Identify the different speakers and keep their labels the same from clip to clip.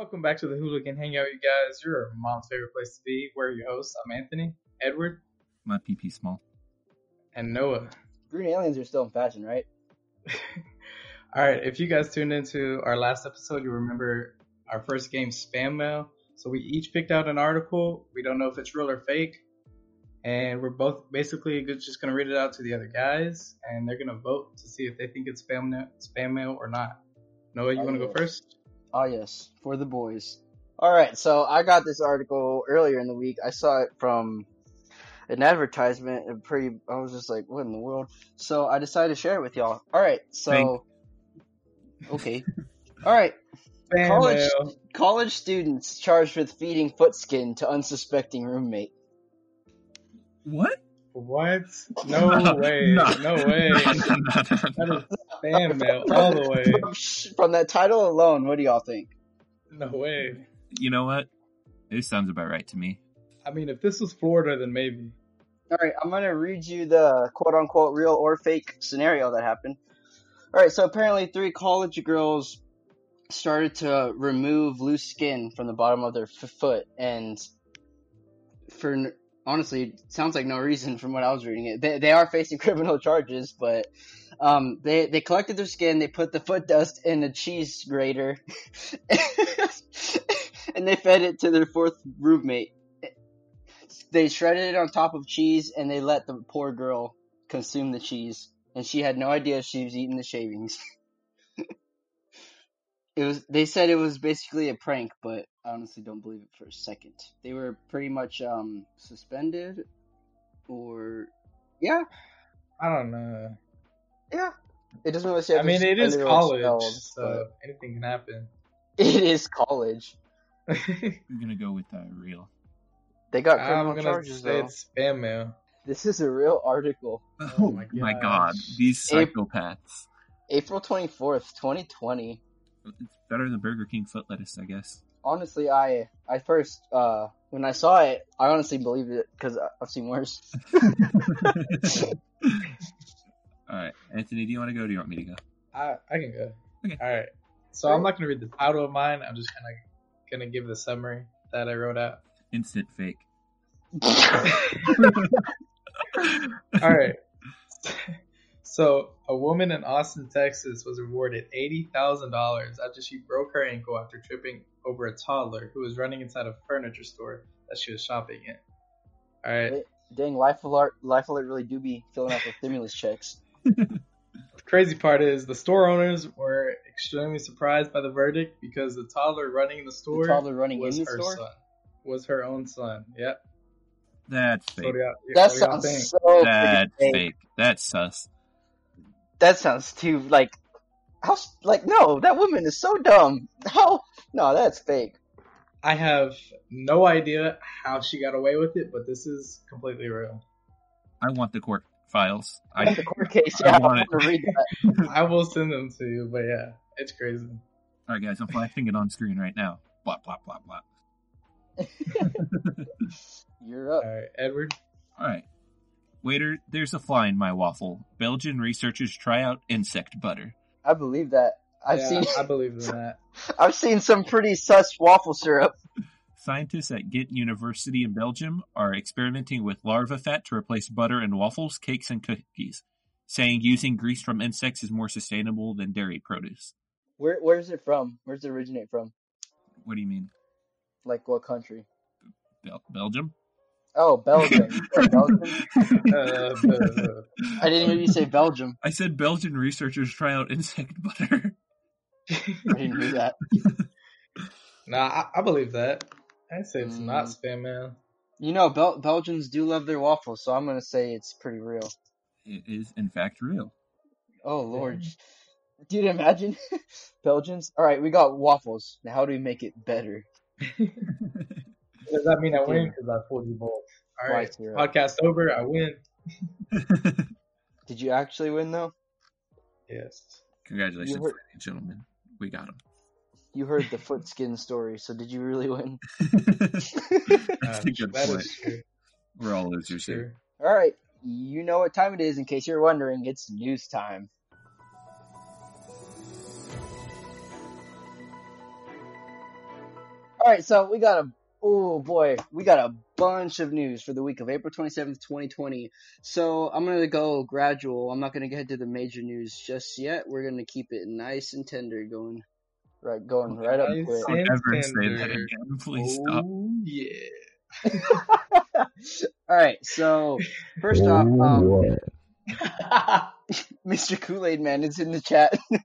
Speaker 1: Welcome back to the Hooligan Hangout, you guys. Your mom's favorite place to be. We're your hosts. I'm Anthony, Edward,
Speaker 2: My PP small.
Speaker 1: and Noah.
Speaker 3: Green aliens are still in fashion, right?
Speaker 1: All right, if you guys tuned into our last episode, you remember our first game, Spam Mail. So we each picked out an article. We don't know if it's real or fake. And we're both basically just going to read it out to the other guys, and they're going to vote to see if they think it's spam, na- spam mail or not. Noah, you want to go
Speaker 3: Okay.
Speaker 1: first?
Speaker 3: Oh yes, for the boys. All right, so I got this article earlier in the week. I saw it from an advertisement. And pretty, I was just like, "What in the world?" So I decided to share it with y'all. All right, so okay, all right.
Speaker 1: Spam
Speaker 3: College
Speaker 1: mail.
Speaker 3: college students charged with feeding foot skin to unsuspecting roommate.
Speaker 2: What?
Speaker 1: What? No way.
Speaker 2: No.
Speaker 1: No way. That is spam mail all the way.
Speaker 3: From, from that title alone, what do y'all think?
Speaker 1: No way.
Speaker 2: you know what? This sounds about right to me.
Speaker 1: I mean, if this was Florida, then maybe.
Speaker 3: All right, I'm gonna read you the quote unquote real or fake scenario that happened. All right, so apparently three college girls started to remove loose skin from the bottom of their f- foot, and for n- honestly, sounds like no reason from what I was reading it. They they are facing criminal charges, but um, they they collected their skin, they put the foot dust in a cheese grater, and they fed it to their fourth roommate they shredded it on top of cheese and they let the poor girl consume the cheese and she had no idea she was eating the shavings it was they said it was basically a prank but i honestly don't believe it for a second they were pretty much um suspended or yeah
Speaker 1: I don't know.
Speaker 3: yeah it doesn't really say if
Speaker 1: I mean, it is college,
Speaker 3: expelled,
Speaker 1: so anything can happen.
Speaker 3: it is college
Speaker 2: We're gonna go with uh, real.
Speaker 3: they got
Speaker 1: I'm
Speaker 3: criminal
Speaker 1: gonna
Speaker 3: charges
Speaker 1: say
Speaker 3: though
Speaker 1: it's spam mail.
Speaker 3: this is a real article
Speaker 1: Oh my
Speaker 2: my god, these psychopaths.
Speaker 3: april 24th 2020
Speaker 2: It's better than Burger King foot lettuce, I guess.
Speaker 3: honestly, I I first uh when I saw it, I honestly believed it because I've seen worse.
Speaker 2: All right, Anthony, do you want to go? or Do you want me to go?
Speaker 1: I I can go.
Speaker 2: Okay.
Speaker 1: All right. So I'm not gonna read the title of mine. I'm just gonna gonna give the summary that I wrote out.
Speaker 2: Instant fake.
Speaker 1: All right. So, a woman in Austin, Texas was awarded $80,000 after she broke her ankle after tripping over a toddler who was running inside a furniture store that she was shopping in. All right.
Speaker 3: Dang, Life Alert, Life Alert really do be filling out the stimulus checks.
Speaker 1: The crazy part is the store owners were extremely surprised by the verdict because the toddler running in the store
Speaker 3: The toddler running
Speaker 1: was
Speaker 3: in the
Speaker 1: her
Speaker 3: store.
Speaker 1: son. Was her own son. Yep.
Speaker 2: That's fake.
Speaker 1: do y'all,
Speaker 3: That
Speaker 1: what do y'all
Speaker 3: sounds
Speaker 1: think?
Speaker 3: so freaking
Speaker 2: That's
Speaker 3: fake.
Speaker 2: fake. That's sus.
Speaker 3: That sounds too like how s- like no, that woman is so dumb. How no, that's fake.
Speaker 1: I have no idea how she got away with it, but this is completely real.
Speaker 2: I want the court files.
Speaker 3: I got
Speaker 2: I
Speaker 3: the court case.
Speaker 2: I
Speaker 3: Yeah, I
Speaker 2: want
Speaker 3: want to read that.
Speaker 1: I will send them to you, but yeah, it's crazy.
Speaker 2: all right, guys. I'm flashing it on screen right now. Blah blah blah blah.
Speaker 3: You're up.
Speaker 1: All right, Edward.
Speaker 2: All right. Waiter, there's a fly in my waffle. Belgian researchers try out insect butter.
Speaker 3: I believe that. I've
Speaker 1: yeah,
Speaker 3: seen
Speaker 1: I believe in that.
Speaker 3: I've seen some pretty sus waffle syrup.
Speaker 2: Scientists at Ghent University in Belgium are experimenting with larva fat to replace butter in waffles, cakes, and cookies, saying using grease from insects is more sustainable than dairy produce.
Speaker 3: Where where's it from? Where's it originate from?
Speaker 2: What do you mean?
Speaker 3: Like what country?
Speaker 2: Bel- Belgium?
Speaker 3: Oh, Belgium. Belgium?
Speaker 1: Uh,
Speaker 3: I didn't hear you say Belgium.
Speaker 2: I said Belgian researchers try out insect butter.
Speaker 3: I didn't hear that.
Speaker 1: nah, I, I believe that. I'd say it's not
Speaker 3: Mm.
Speaker 1: spam mail.
Speaker 3: You know, Bel- Belgians do love their waffles, so I'm gonna say it's pretty real.
Speaker 2: It is, in fact, real.
Speaker 3: Oh lord, dude, imagine Belgians. All right, we got waffles. Now, how do we make it better?
Speaker 1: Does that mean I win? Because I pulled you both. All right,
Speaker 3: Right,
Speaker 1: podcast over. I win.
Speaker 3: Did you actually win though?
Speaker 1: Yes.
Speaker 2: Congratulations,
Speaker 3: heard-
Speaker 2: ladies and gentlemen. We got him.
Speaker 3: You heard the foot skin story, so did you really win?
Speaker 2: That's a good
Speaker 1: that
Speaker 2: point. We're all losers here.
Speaker 3: All right, you know what time it is. In case you're wondering, it's news time. All right, so we got a oh boy, we got a bunch of news for the week of April twenty seventh, twenty twenty. So I'm gonna go gradual. I'm not gonna get to the major news just yet. We're gonna keep it nice and tender going. Right, going right up
Speaker 1: Nice
Speaker 3: to it.
Speaker 2: Don't ever say that again. Please stop.
Speaker 1: Oh, yeah.
Speaker 3: All right, so first off, um, Mr. Kool Aid Man is in the chat.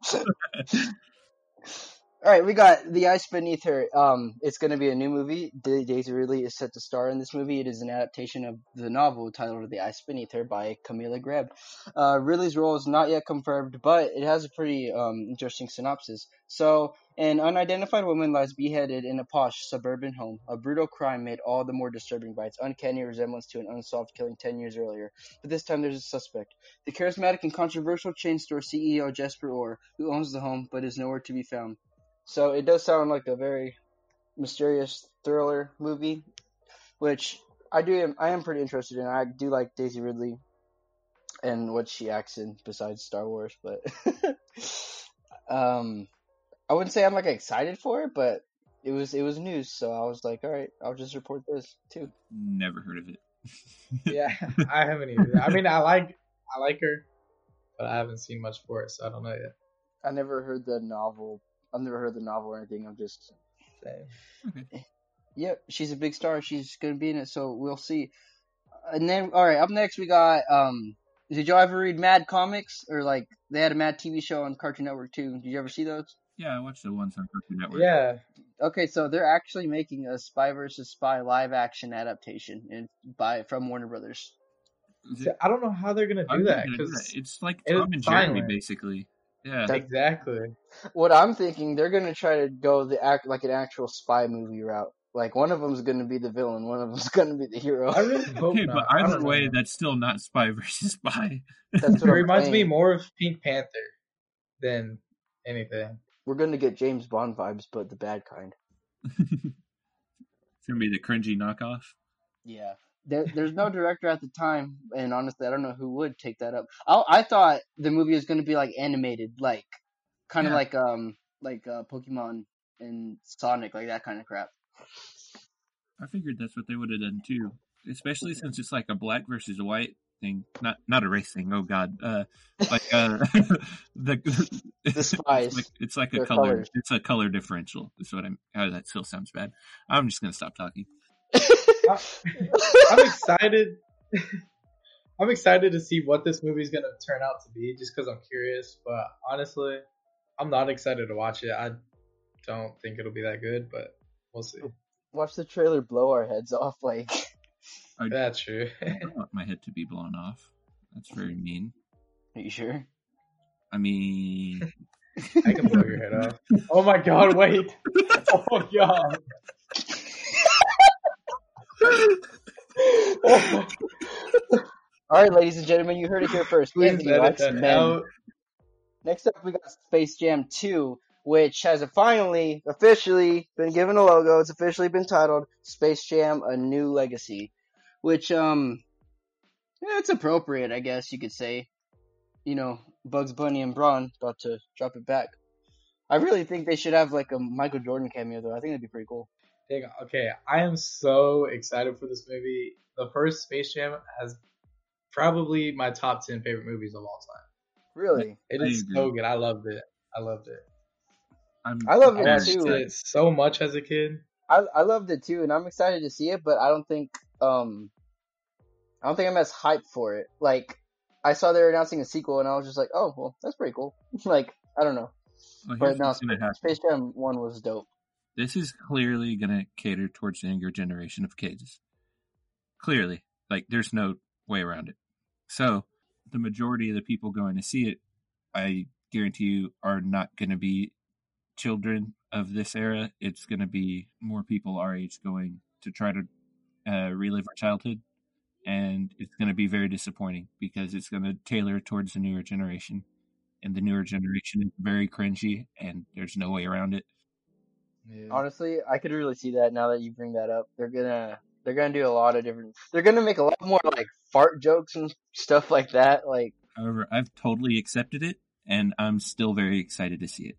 Speaker 3: All right, we got The Ice Beneath Her. Um, it's going to be a new movie. Daisy Ridley is set to star in this movie. It is an adaptation of the novel titled The Ice Beneath Her by Camilla Greb. Uh, Ridley's role is not yet confirmed, but it has a pretty um, interesting synopsis. So, an unidentified woman lies beheaded in a posh suburban home. A brutal crime made all the more disturbing by its uncanny resemblance to an unsolved killing 10 years earlier. But this time there's a suspect. The charismatic and controversial chain store CEO Jesper Orr, who owns the home but is nowhere to be found. So it does sound like a very mysterious thriller movie, which I do am I am pretty interested in. I do like Daisy Ridley and what she acts in besides Star Wars, but um I wouldn't say I'm like excited for it, but it was it was news, so I was like, all right, I'll just report this too.
Speaker 2: Never heard of it.
Speaker 1: yeah, I haven't either. I mean, I like I like her, but I haven't seen much for it, so I don't know yet.
Speaker 3: I never heard the novel. I've never heard the novel or anything. I'm just
Speaker 1: Same.
Speaker 3: Yep, she's a big star. She's gonna be in it, so we'll see. And then, all right, up next we got. Um, did y'all ever read Mad Comics or like they had a Mad TV show on Cartoon Network too? Did you ever see those?
Speaker 2: Yeah, I watched the ones on Cartoon Network.
Speaker 1: Yeah,
Speaker 3: Okay, so they're actually making a Spy versus Spy live action adaptation in by from Warner Brothers.
Speaker 2: Is
Speaker 1: See,
Speaker 2: it-
Speaker 1: I don't know how they're gonna
Speaker 2: I'm
Speaker 1: do that
Speaker 2: gonna do
Speaker 1: because
Speaker 2: that. it's like Tom and Jerry,
Speaker 1: silent.
Speaker 2: basically. Yeah,
Speaker 3: That-
Speaker 1: exactly.
Speaker 3: What I'm thinking, they're gonna try to go the act like an actual spy movie route. Like one of them's gonna be the villain, one of them's gonna be the hero.
Speaker 1: I really hope
Speaker 2: okay,
Speaker 1: not.
Speaker 2: but either
Speaker 1: don't know.
Speaker 2: way, that's still not Spy versus Spy.
Speaker 3: That's
Speaker 1: it
Speaker 3: what I'm
Speaker 1: reminds me more of Pink Panther than anything.
Speaker 3: We're gonna get James Bond vibes, but the bad kind.
Speaker 2: It's gonna be the cringy knockoff.
Speaker 3: Yeah. There, there's no director at the time, and honestly, I don't know who would take that up. I, I thought the movie was going to be like animated, like kind of
Speaker 2: Yeah.
Speaker 3: like um like uh, Pokemon and Sonic, like that kind of crap.
Speaker 2: I figured that's what they would have done too, especially since it's like a black versus a white thing, not not a race thing. Oh God, uh, like uh, the
Speaker 3: The spies,
Speaker 2: It's like, it's like a color.
Speaker 3: colors.
Speaker 2: It's a color differential. Is what I'm. Oh, that still sounds bad. I'm just gonna stop talking.
Speaker 1: I'm excited. I'm excited to see what this movie is gonna turn out to be, just because I'm curious. But honestly, I'm not excited to watch it. I don't think it'll be that good, but we'll see.
Speaker 3: Watch the trailer blow our heads off. Like,
Speaker 2: I
Speaker 1: That's true.
Speaker 2: I don't want my head to be blown off. That's very mean.
Speaker 3: are you sure?
Speaker 2: I mean,
Speaker 1: I can blow your head off. Oh my god! Wait. Oh my god.
Speaker 3: All right, ladies and gentlemen, you heard it here first.
Speaker 1: Please
Speaker 3: Anthony likes men. Next up, we got Space Jam 2, which has finally, officially been given a logo. It's officially been titled Space Jam: A New Legacy, which um, yeah, it's appropriate, I guess you could say. You know, Bugs Bunny and Bron about to drop it back. I really think they should have like a Michael Jordan cameo though. I think that'd be pretty cool.
Speaker 1: Dang, okay, I am so excited for this movie. The first Space Jam has probably my top ten favorite movies of all time.
Speaker 3: Really,
Speaker 1: It is
Speaker 2: I
Speaker 1: is
Speaker 2: agree.
Speaker 1: so good. I loved it. I loved it.
Speaker 2: I'm.
Speaker 3: I love
Speaker 1: I
Speaker 3: it
Speaker 2: very
Speaker 3: too.
Speaker 1: it so much as a kid.
Speaker 3: I I loved it too, and I'm excited to see it. But I don't think um, I don't think I'm as hyped for it. Like I saw they were announcing a sequel, and I was just like, oh well, that's pretty cool. like I don't know,
Speaker 2: Well,
Speaker 3: but
Speaker 2: here's
Speaker 3: no,
Speaker 2: what's gonna happen.
Speaker 3: Space Jam One was dope.
Speaker 2: This is clearly gonna cater towards the younger generation of kids. Clearly, like there's no way around it. So the majority of the people going to see it, I guarantee you, are not going to be children of this era. It's going to be more people our age going to try to uh, relive our childhood, and it's going to be very disappointing because it's going to tailor towards the newer generation, and the newer generation is very cringy, and there's no way around it.
Speaker 1: Yeah.
Speaker 3: Honestly, I could really see that now that you bring that up. They're gonna they're gonna do a lot of different. They're gonna make a lot more like fart jokes and stuff like that. Like
Speaker 2: However, I've totally accepted it, and I'm still very excited to see it.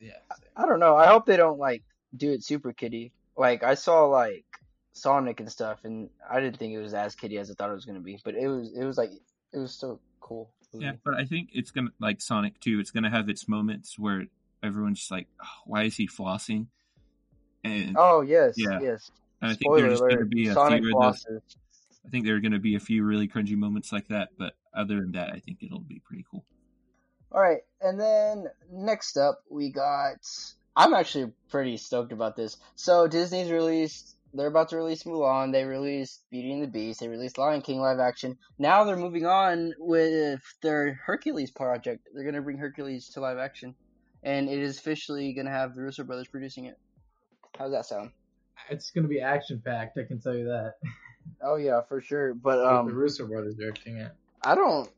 Speaker 1: Yeah.
Speaker 3: I don't know. I hope they don't like do it super kiddie. Like I saw like Sonic and stuff, and I didn't think it was as kiddie as I thought it was gonna be. But it was it was like it was so cool.
Speaker 2: Yeah, but I think it's gonna like Sonic too. It's gonna have its moments where everyone's just like, oh, "Why is he flossing?" And,
Speaker 3: Oh yes,
Speaker 2: Yeah.
Speaker 3: yes.
Speaker 2: and I think
Speaker 3: Spoiler
Speaker 2: there's gonna be a
Speaker 3: Sonic
Speaker 2: few of those. I think there are gonna be a few really cringy moments like that. But other than that, I think it'll be pretty cool.
Speaker 3: All right, and then next up we got. I'm actually pretty stoked about this. So Disney's released. They're about to release Mulan. They released Beauty and the Beast. They released Lion King live action. Now they're moving on with their Hercules project. They're gonna bring Hercules to live action, and it is officially gonna have the Russo brothers producing it. How's that sound?
Speaker 1: It's gonna be action packed. I can tell you that.
Speaker 3: Oh yeah, for sure. But
Speaker 1: With the
Speaker 3: um,
Speaker 1: Russo brothers directing it.
Speaker 3: I don't.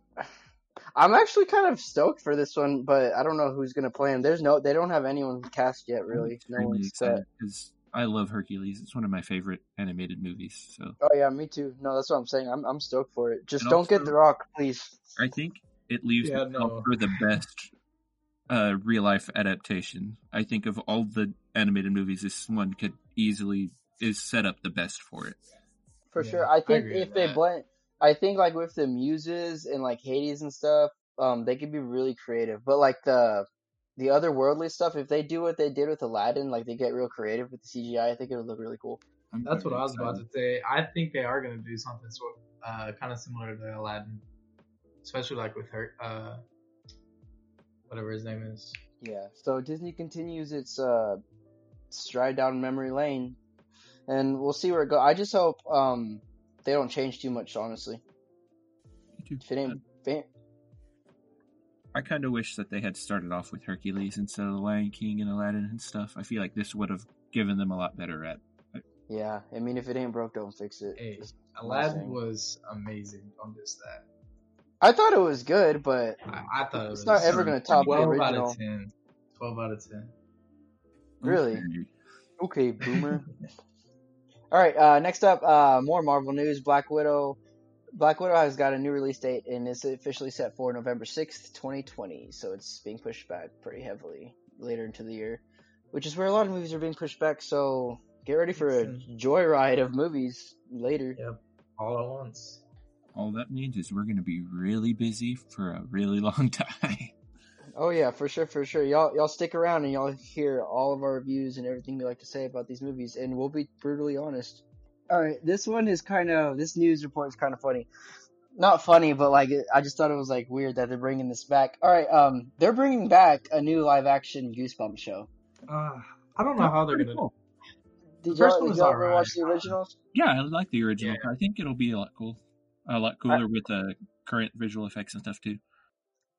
Speaker 3: I'm actually kind of stoked for this one, but I don't know who's gonna play him. There's no, they don't have anyone cast yet, really. No one's set.
Speaker 2: excited because I love Hercules. It's one of my favorite animated movies. So
Speaker 3: Oh yeah, me too. No, that's what I'm saying. I'm I'm stoked for it. Just
Speaker 2: And
Speaker 3: don't get The Rock, please.
Speaker 2: I think it leaves
Speaker 1: Yeah,
Speaker 2: itself
Speaker 1: no.
Speaker 2: for the best uh, real life adaptation. I think of all the animated movies, this one could easily is set up the best for it.
Speaker 3: For
Speaker 1: Yeah,
Speaker 3: sure. I
Speaker 1: I
Speaker 3: think
Speaker 1: agree
Speaker 3: if they
Speaker 1: that.
Speaker 3: blend, I think like with the muses and like Hades and stuff, um, they could be really creative. But like the the otherworldly stuff, if they do what they did with Aladdin, like they get real creative with the CGI, I think it would look really cool.
Speaker 2: I'm
Speaker 1: That's what
Speaker 2: very
Speaker 1: I was about to say. I think they are gonna do something sort, uh, kind of similar to Aladdin, especially like with her, uh, whatever his name is.
Speaker 3: Yeah. So Disney continues its uh stride down memory lane, and we'll see where it goes. I just hope um they don't change too much. Honestly, if it ain't, if it ain't
Speaker 2: I kind of wish that they had started off with Hercules instead of the Lion King and Aladdin and stuff. I feel like this would have given them a lot better at.
Speaker 3: yeah. I mean, if it ain't broke, don't fix it.
Speaker 1: Hey, Aladdin was amazing. Don't diss that.
Speaker 3: I thought it was good, but
Speaker 1: I, I thought it was
Speaker 3: It's not ever gonna top the
Speaker 1: 12 out of 10. 12 out of 10.
Speaker 3: Really?
Speaker 2: Okay.
Speaker 3: Okay, boomer. All right, uh, next up, uh, more Marvel news. Black Widow. Black Widow has got a new release date and is officially set for November 6th, 2020. So it's being pushed back pretty heavily later into the year, which is where a lot of movies are being pushed back. So get ready for a joyride of movies later.
Speaker 1: Yep, all at once.
Speaker 2: All that means is we're going to be really busy for a really long time.
Speaker 3: Oh yeah, for sure, for sure. Y'all, y'all stick around and y'all hear all of our reviews and everything we like to say about these movies, and we'll be brutally honest. All right, this one is kind of this news report is kind of funny. Not funny, but like I just thought it was like weird that they're bringing this back. All right, um, they're bringing back a new live action Goosebumps show.
Speaker 1: Uh, I don't know how they're gonna.
Speaker 2: cool.
Speaker 3: Did
Speaker 1: The first
Speaker 3: y'all,
Speaker 1: one
Speaker 3: did
Speaker 1: was
Speaker 3: y'all ever
Speaker 1: alright.
Speaker 3: watch the originals?
Speaker 2: Yeah, I like the original. I think it'll be a lot cool, a lot cooler with the current visual effects and stuff too.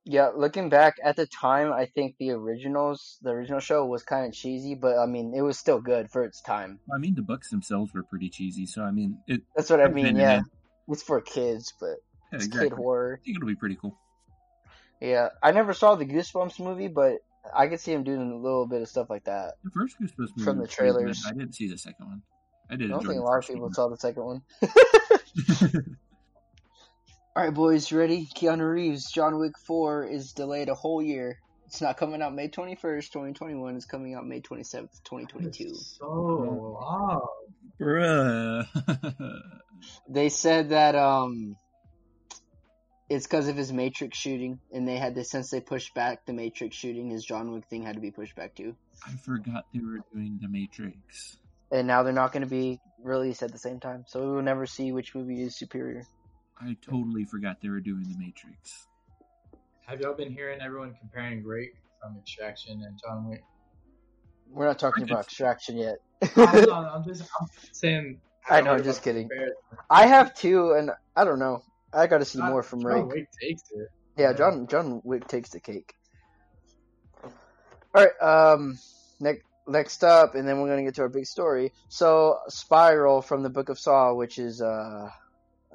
Speaker 3: Yeah, looking back at the time, I think the originals, the original show was kind of cheesy, but I mean, it was still good for its time.
Speaker 2: I mean, the books themselves were pretty cheesy, so I mean, it.
Speaker 3: That's what I mean. Yeah,
Speaker 2: in.
Speaker 3: it's for kids, but
Speaker 2: Yeah,
Speaker 3: it's
Speaker 2: exactly.
Speaker 3: kid horror.
Speaker 2: I think it'll be pretty cool.
Speaker 3: Yeah, I never saw the Goosebumps movie, but I could see him doing a little bit of stuff like that.
Speaker 2: The first Goosebumps movie
Speaker 3: From the trailers.
Speaker 2: I didn't see the second one. I did.
Speaker 3: I don't think a lot of people
Speaker 2: one.
Speaker 3: saw the second one. All right, boys, ready? Keanu Reeves, John Wick 4 is delayed a whole year. It's not coming out May 21st, 2021. It's coming out May 27th, 2022.
Speaker 1: So long.
Speaker 2: Bruh.
Speaker 3: They said that um it's because of his Matrix shooting, and they had this since they pushed back the Matrix shooting, his John Wick thing had to be pushed back too.
Speaker 2: I forgot they were doing the Matrix.
Speaker 3: And now they're not going to be released at the same time, so we will never see which movie is superior.
Speaker 2: I totally forgot they were doing the Matrix.
Speaker 1: Have y'all been hearing everyone comparing Drake from Extraction and John Wick?
Speaker 3: We're not talking about Extraction yet.
Speaker 1: I'm, I'm just I'm saying.
Speaker 3: I
Speaker 1: don't
Speaker 3: know,
Speaker 1: about
Speaker 3: just kidding. I have two, and I don't know. I got to see
Speaker 1: John-
Speaker 3: more from
Speaker 1: John
Speaker 3: Ray.
Speaker 1: Wick takes it.
Speaker 3: Yeah,
Speaker 1: Yeah.
Speaker 3: John John Wick takes the cake. All right, um, next next up, and then we're gonna get to our big story. So, Spiral from the Book of Saw, which is uh,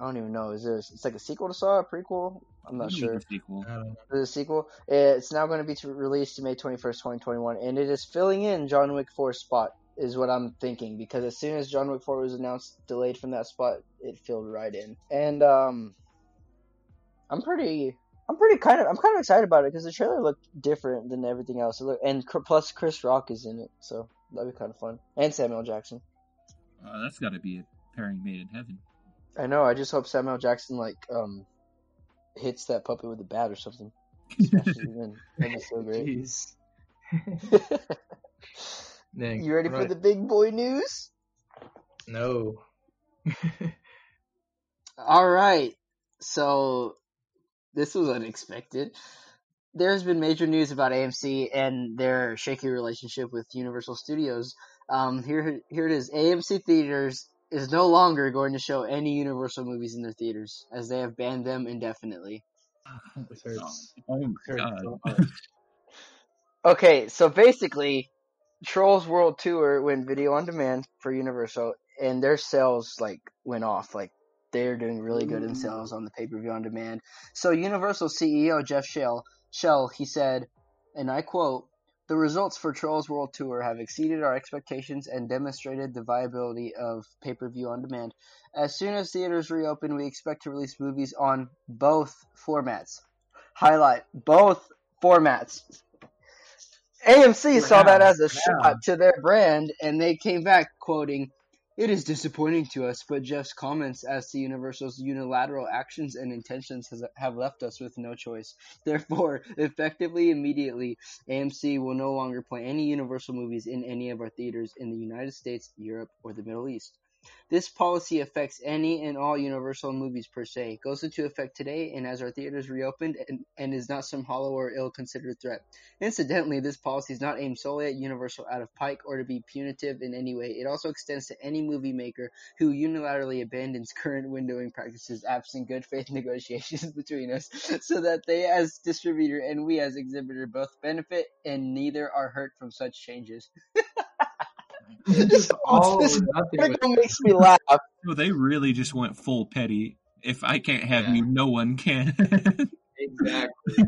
Speaker 3: I don't even know, is this? It's like a sequel to Saw, a prequel? I'm not sure.
Speaker 2: the sequel.
Speaker 1: I don't.
Speaker 3: The sequel. It's now going to be to released May 21st, 2021, and it is filling in John Wick 4's spot, is what I'm thinking, because as soon as John Wick 4 was announced, delayed from that spot, it filled right in. And, um, I'm pretty, I'm pretty kind of, I'm kind of excited about it, because the trailer looked different than everything else. Looked, and cr- plus Chris Rock is in it, so That'd be kind of fun. And Samuel Jackson.
Speaker 2: Uh, that's got to be a pairing made in heaven.
Speaker 3: I know. I just hope Samuel Jackson like um hits that puppet with a bat or something. That'd be so great.
Speaker 1: Jeez. Nick,
Speaker 3: you ready for the big boy news?
Speaker 1: No.
Speaker 3: All right. So this was unexpected. There's been major news about AMC and their shaky relationship with Universal Studios. Um, here, here it is. AMC Theaters is no longer going to show any Universal movies in their theaters, as they have banned them indefinitely.
Speaker 1: This oh hurts.
Speaker 2: Oh my god.
Speaker 1: so.
Speaker 3: Okay, so basically, Trolls World Tour went video on demand for Universal, and their sales like went off. Like they're doing really good in sales on the pay per view on demand. So Universal CEO Jeff Shell, Shell, he said, and I quote. The results for Trolls World Tour have exceeded our expectations and demonstrated the viability of pay per view on demand. As soon as theaters reopen, we expect to release movies on both formats. Highlight both formats. AMC saw that as a
Speaker 1: Yeah.
Speaker 3: shot to their brand, and they came back quoting, "It is disappointing to us, but Jeff's comments as to Universal's unilateral actions and intentions has, have left us with no choice. Therefore, effectively, immediately, AMC will no longer play any Universal movies in any of our theaters in the United States, Europe, or the Middle East." This policy affects any and all Universal movies per se. Goes into effect today and as our theaters reopened and, and is not some hollow or ill considered threat. Incidentally, this policy is not aimed solely at Universal out of pique or to be punitive in any way. It also extends to any movie maker who unilaterally abandons current windowing practices absent good faith negotiations between us, so that they as distributor and we as exhibitor both benefit and neither are hurt from such changes.
Speaker 1: Just all oh,
Speaker 3: This
Speaker 1: or nothing. with-
Speaker 3: article makes me laugh.
Speaker 2: So they really just went full petty. If I can't have
Speaker 1: Yeah.
Speaker 2: you, no one can.
Speaker 1: Exactly.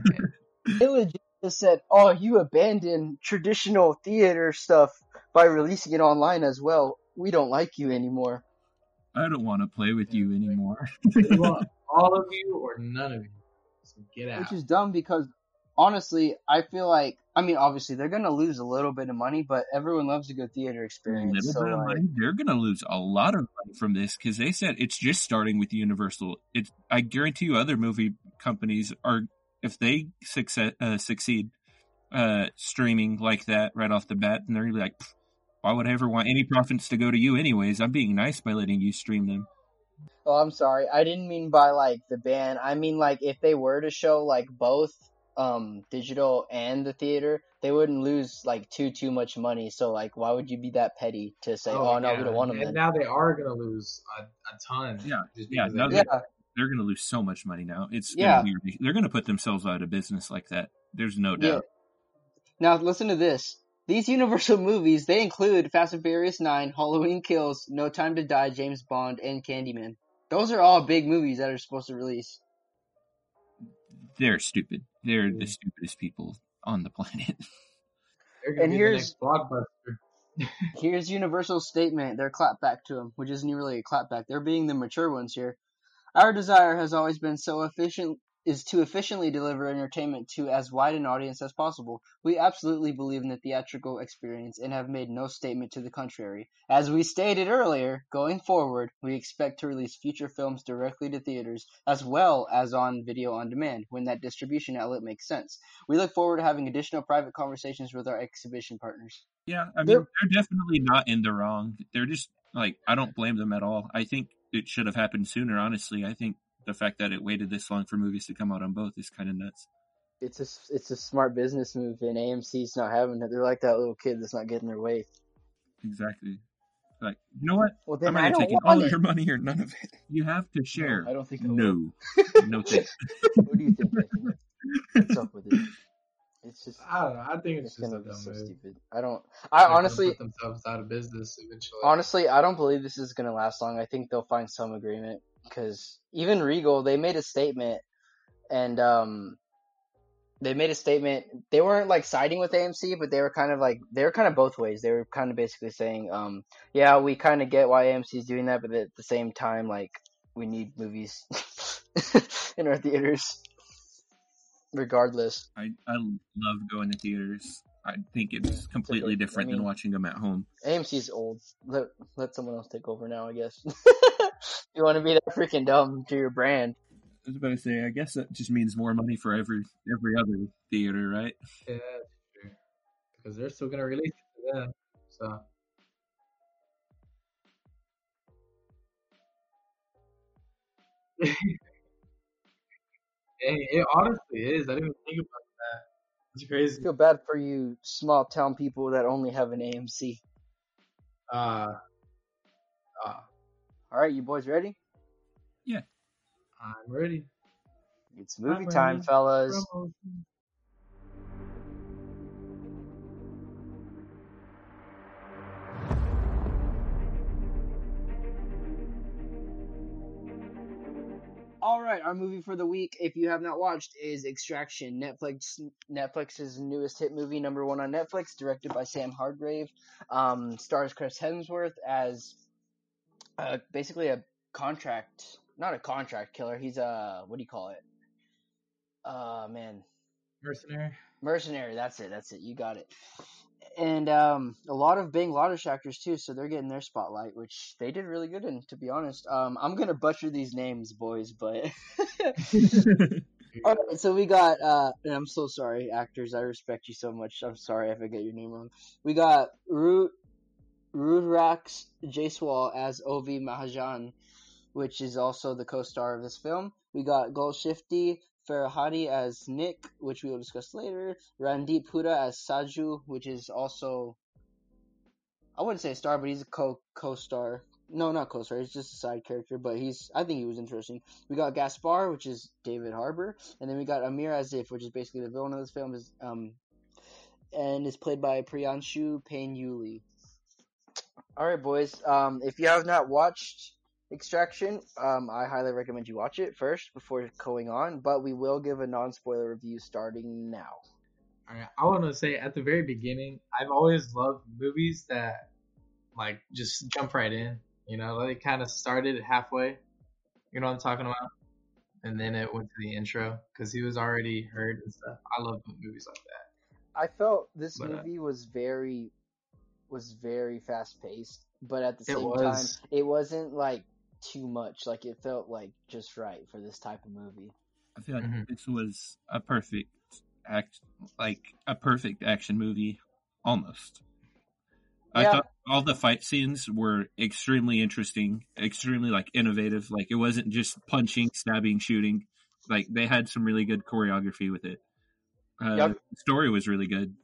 Speaker 3: They legit just said, "Oh, you abandoned traditional theater stuff by releasing it online as well. We don't like you anymore."
Speaker 2: I don't want to play with you anymore.
Speaker 1: We want all of you or none of you. So get out.
Speaker 3: Which is dumb because honestly, I feel like I mean, obviously they're gonna lose a little bit of money, but everyone loves a good theater
Speaker 2: a
Speaker 3: experience.
Speaker 2: little
Speaker 3: So
Speaker 2: bit of
Speaker 3: like,
Speaker 2: money. They're going to lose a lot of money from this because they said it's just starting with Universal. It's I guarantee you, other movie companies are if they success, uh, succeed uh, streaming like that right off the bat, and they're gonna be like, why would I ever want any profits to go to you anyways? I'm being nice by letting you stream them.
Speaker 3: oh, I'm sorry, I didn't mean by like the ban. I mean like if they were to show like both um digital and the theater, they wouldn't lose like too too much money. So like, why would you be that petty to say, "Oh, no, we don't want them"?
Speaker 1: And
Speaker 3: Then?
Speaker 1: now they are gonna lose a, a ton.
Speaker 2: Yeah, yeah,
Speaker 1: because
Speaker 2: now
Speaker 1: they-
Speaker 2: that-
Speaker 3: Yeah,
Speaker 2: They're going to lose so much money now. It's
Speaker 3: Yeah.
Speaker 2: gonna be they're going to put themselves out of business like that. There's no
Speaker 3: Yeah.
Speaker 2: doubt.
Speaker 3: Now listen to this. These Universal movies, they include Fast and Furious 9, Halloween Kills, No Time to Die, James Bond, and Candyman. Those are all big movies that are supposed to release.
Speaker 2: They're stupid. They're the stupidest people on the planet.
Speaker 3: And here's-
Speaker 1: the next blockbuster.
Speaker 3: Here's Universal's statement, their clapback to them, which isn't really a clapback. They're being the mature ones here. Our desire has always been so efficient is to efficiently deliver entertainment to as wide an audience as possible. We absolutely believe in the theatrical experience and have made no statement to the contrary. As we stated earlier, going forward, we expect to release future films directly to theaters as well as on video on demand when that distribution outlet makes sense. We look forward to having additional private conversations with our exhibition partners.
Speaker 2: Yeah, I mean,
Speaker 3: They're-
Speaker 2: they're, definitely not in the wrong. They're just like I don't blame them at all. I think it should have happened sooner. Honestly, I think the fact that it waited this long for movies to come out on both is kind of nuts.
Speaker 3: it's a it's a smart business move, and AMC's not having it. They're like that little kid that's not getting their way.
Speaker 2: Exactly. Like, you know what?
Speaker 3: Well,
Speaker 2: I'm
Speaker 3: then I
Speaker 2: either
Speaker 3: don't
Speaker 2: taking all
Speaker 3: want
Speaker 2: of
Speaker 3: it.
Speaker 2: your money or none of it. You have to share.
Speaker 3: I don't think I.
Speaker 2: No, no thanks.
Speaker 3: What do you think? What's up with it? It's just
Speaker 1: I don't know. I think
Speaker 3: it's
Speaker 1: it's just
Speaker 3: gonna
Speaker 1: a dumb
Speaker 3: so
Speaker 1: move.
Speaker 3: stupid. I don't.
Speaker 1: They're
Speaker 3: I
Speaker 1: gonna
Speaker 3: honestly,
Speaker 1: put themselves out of business eventually.
Speaker 3: honestly, I don't believe this is gonna last long. I think they'll find some agreement because even Regal, they made a statement, and um, they made a statement. They weren't like siding with AMC, but they were kind of like they were kind of both ways. They were kind of basically saying, um, yeah, we kind of get why AMC is doing that, but at the same time, like we need movies in our theaters, regardless.
Speaker 2: I I love going to theaters. I think it's completely
Speaker 3: okay. I
Speaker 2: different
Speaker 3: mean-
Speaker 2: than watching them at home.
Speaker 3: AMC's old. Let let someone else take over now, I guess. you want to be that freaking dumb to your brand.
Speaker 2: I was about to say, I guess that just means more money for every every other theater, right?
Speaker 1: Yeah, that's true. Because they're still gonna release it to them. So it, it honestly is. I didn't even think about that. It's
Speaker 3: I
Speaker 1: crazy.
Speaker 3: feel bad for you small town people that only have an AMC.
Speaker 1: Uh, uh,
Speaker 3: All right, you boys ready? Yeah.
Speaker 1: I'm ready.
Speaker 3: It's movie
Speaker 1: I'm
Speaker 3: time,
Speaker 1: ready.
Speaker 3: fellas.
Speaker 1: Promotion.
Speaker 3: All right, our movie for the week, if you have not watched, is Extraction. Netflix Netflix's newest hit movie, number one on Netflix, directed by Sam Hargrave. Um, stars Chris Hemsworth as uh, basically a contract, not a contract killer. He's a what do you call it? Uh, man,
Speaker 1: Mercenary.
Speaker 3: mercenary. That's it. That's it. You got it. And um, a lot of Bangladesh actors too, so they're getting their spotlight, which they did really good in. To be honest, um, I'm gonna butcher these names, boys, but All right, so we got, uh, and I'm so sorry, actors. I respect you so much. I'm sorry if I get your name wrong. We got Ru- Rudhraksh Jaiswal as Ovi Mahajan, which is also the co-star of this film. We got Golshifteh Farhadi as Nick, which we will discuss later. Randeep Hooda as Saju, which is also, I wouldn't say a star, but he's a co co-star. No, not co-star. He's just a side character, but he's. I think he was interesting. We got Gaspar, which is David Harbour, and then we got Amir Asif, which is basically the villain of this film, is um, and is played by Priyanshu Payne All right, boys. Um, if you have not watched Extraction, um, I highly recommend you watch it first before going on. But we will give a non-spoiler review starting now.
Speaker 1: All right, I want to say at the very beginning, I've always loved movies that like just jump right in. You know, like kind of started halfway. You know what I'm talking about? And then it went to the intro because he was already heard and stuff. I love movies like that.
Speaker 3: I felt this
Speaker 1: But, uh,
Speaker 3: movie was very was very fast paced, but at the same
Speaker 1: was.
Speaker 3: time, it wasn't like too much. Like it felt like just right for this type of movie.
Speaker 2: I feel like
Speaker 1: Mhm.
Speaker 2: this was a perfect act, like a perfect action movie, almost.
Speaker 3: Yeah.
Speaker 2: I thought all the fight scenes were extremely interesting, extremely like innovative. Like it wasn't just punching, stabbing, shooting. Like they had some really good choreography with it. Uh,
Speaker 3: Yep.
Speaker 2: The story was really good,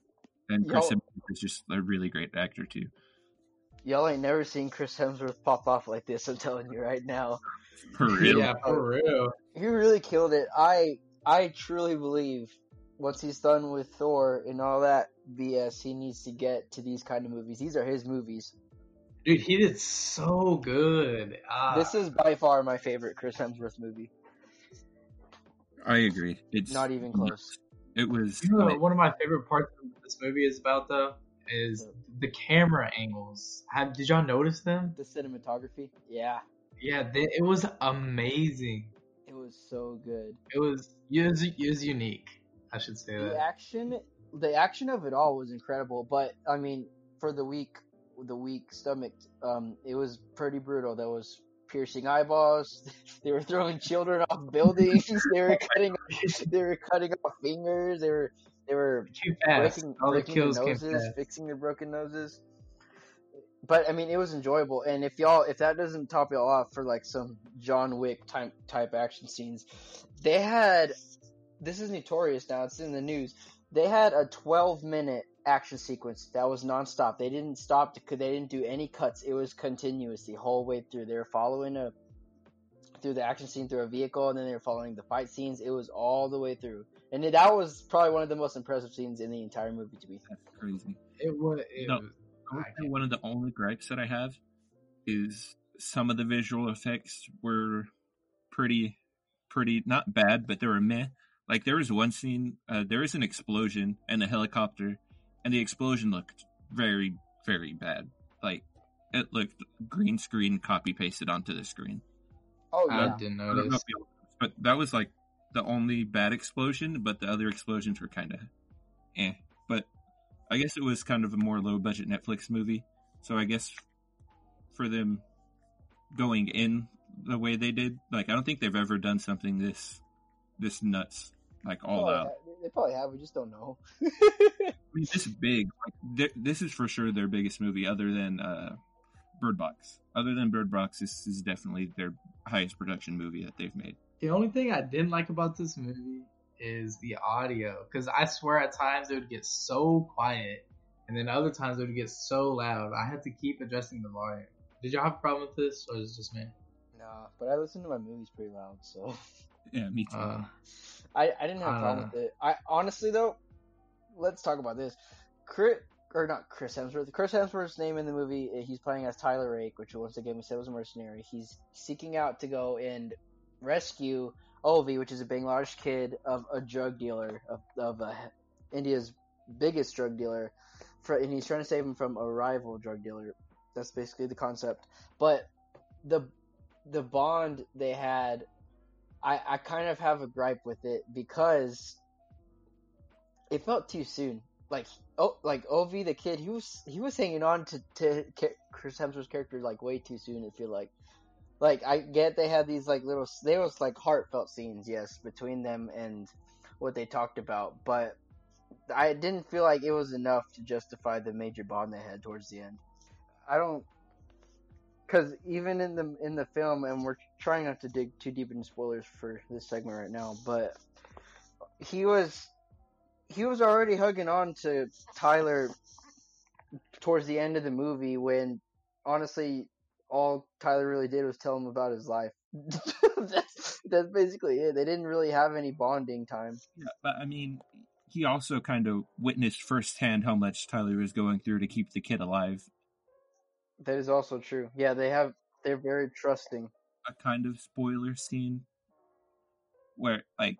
Speaker 2: and Chris
Speaker 3: Y'all-
Speaker 2: Hemsworth is just a really great actor too.
Speaker 3: Y'all ain't never seen Chris Hemsworth pop off like this. I'm telling you right now.
Speaker 2: For real,
Speaker 1: Yeah, for real.
Speaker 3: He really killed it. I I truly believe once he's done with Thor and all that BS, he needs to get to these kind of movies. These are his movies.
Speaker 1: Dude, he did so good. Ah,
Speaker 3: This is by far my favorite Chris Hemsworth movie.
Speaker 2: I agree. It's
Speaker 3: Not even close.
Speaker 2: It was.
Speaker 1: You know,
Speaker 2: I mean,
Speaker 1: one of my favorite parts of this movie is about though is the camera angles. Have did y'all notice them?
Speaker 3: The cinematography, yeah,
Speaker 1: Yeah, they, it was amazing.
Speaker 3: it was so good.
Speaker 1: It was it was, it was unique. I should say
Speaker 3: The
Speaker 1: that.
Speaker 3: action, the action of it all was incredible. But I mean, for the week, the weak stomach, um, it was pretty brutal. That was piercing eyeballs. They were throwing children off buildings. they were cutting. They were cutting off fingers. They were. They were breaking,
Speaker 1: All the kills
Speaker 3: their noses, fixing their broken noses. But I mean, it was enjoyable. And if y'all, if that doesn't top y'all off for like some John Wick type type action scenes, they had. This is notorious now. It's in the news. They had a 12 minute action sequence that was nonstop. They didn't stop because they didn't do any cuts. It was continuous the whole way through. They were following a through the action scene through a vehicle, and then they were following the fight scenes. It was all the way through, and it, that was probably one of the most impressive scenes in the entire movie to me.
Speaker 2: that's crazy.
Speaker 1: It was. It
Speaker 2: No.
Speaker 1: was
Speaker 2: I would one of the only gripes that I have is some of the visual effects were pretty, pretty not bad, but they were meh. Like there was one scene, uh, there was an explosion and a helicopter, and the explosion looked very, very bad. Like it looked green screen copy pasted onto the screen.
Speaker 3: Oh
Speaker 1: I
Speaker 3: yeah,
Speaker 1: didn't
Speaker 2: I don't know
Speaker 1: notice.
Speaker 2: if you- but that was like the only bad explosion. But the other explosions were kind of, eh. But I guess it was kind of a more low budget Netflix movie. So I guess for them going in the way they did, like I don't think they've ever done something this this nuts, like all
Speaker 3: Probably
Speaker 2: out.
Speaker 3: ha- they probably have. We just don't know.
Speaker 2: I mean, this big. Like, th- this is for sure their biggest movie, other than uh, Bird Box. Other than Bird Box, this is definitely their highest production movie that they've made.
Speaker 1: The only thing I didn't like about this movie is the audio, because I swear at times it would get so quiet, and then other times it would get so loud. I had to keep adjusting the volume. Did y'all have a problem with this, or is it just me?
Speaker 3: nah, but I listen to my movies pretty loud, so
Speaker 2: Yeah, me too.
Speaker 1: Uh,
Speaker 3: I, I didn't have a problem
Speaker 1: Uh.
Speaker 3: with it. I honestly though, let's talk about this. Chris or not Chris Hemsworth. Chris Hemsworth's name in the movie, uh, he's playing as Tyler Rake, which once again we said was a mercenary. He's seeking out to go and rescue Ovi, which is a Bangladesh kid of a drug dealer of of uh, India's biggest drug dealer, for, and he's trying to save him from a rival drug dealer. That's basically the concept. But the the bond they had I, I kind of have a gripe with it because it felt too soon. Like oh, like Ovi the kid, he was he was hanging on to to Chris Hemsworth's character like way too soon. I feel like, like I get they had these like little they was like heartfelt scenes, yes, between them and what they talked about, but I didn't feel like it was enough to justify the major bond they had towards the end. I don't because even in the in the film, and we're trying not to dig too deep into spoilers for this segment right now, but he was he was already hugging on to Tyler towards the end of the movie when honestly all Tyler really did was tell him about his life. that's that's basically it. They didn't really have any bonding time.
Speaker 2: Yeah, but I mean, he also kind of witnessed firsthand how much Tyler was going through to keep the kid alive.
Speaker 3: That is also true. Yeah, they have they're very trusting.
Speaker 2: A kind of spoiler scene where, like,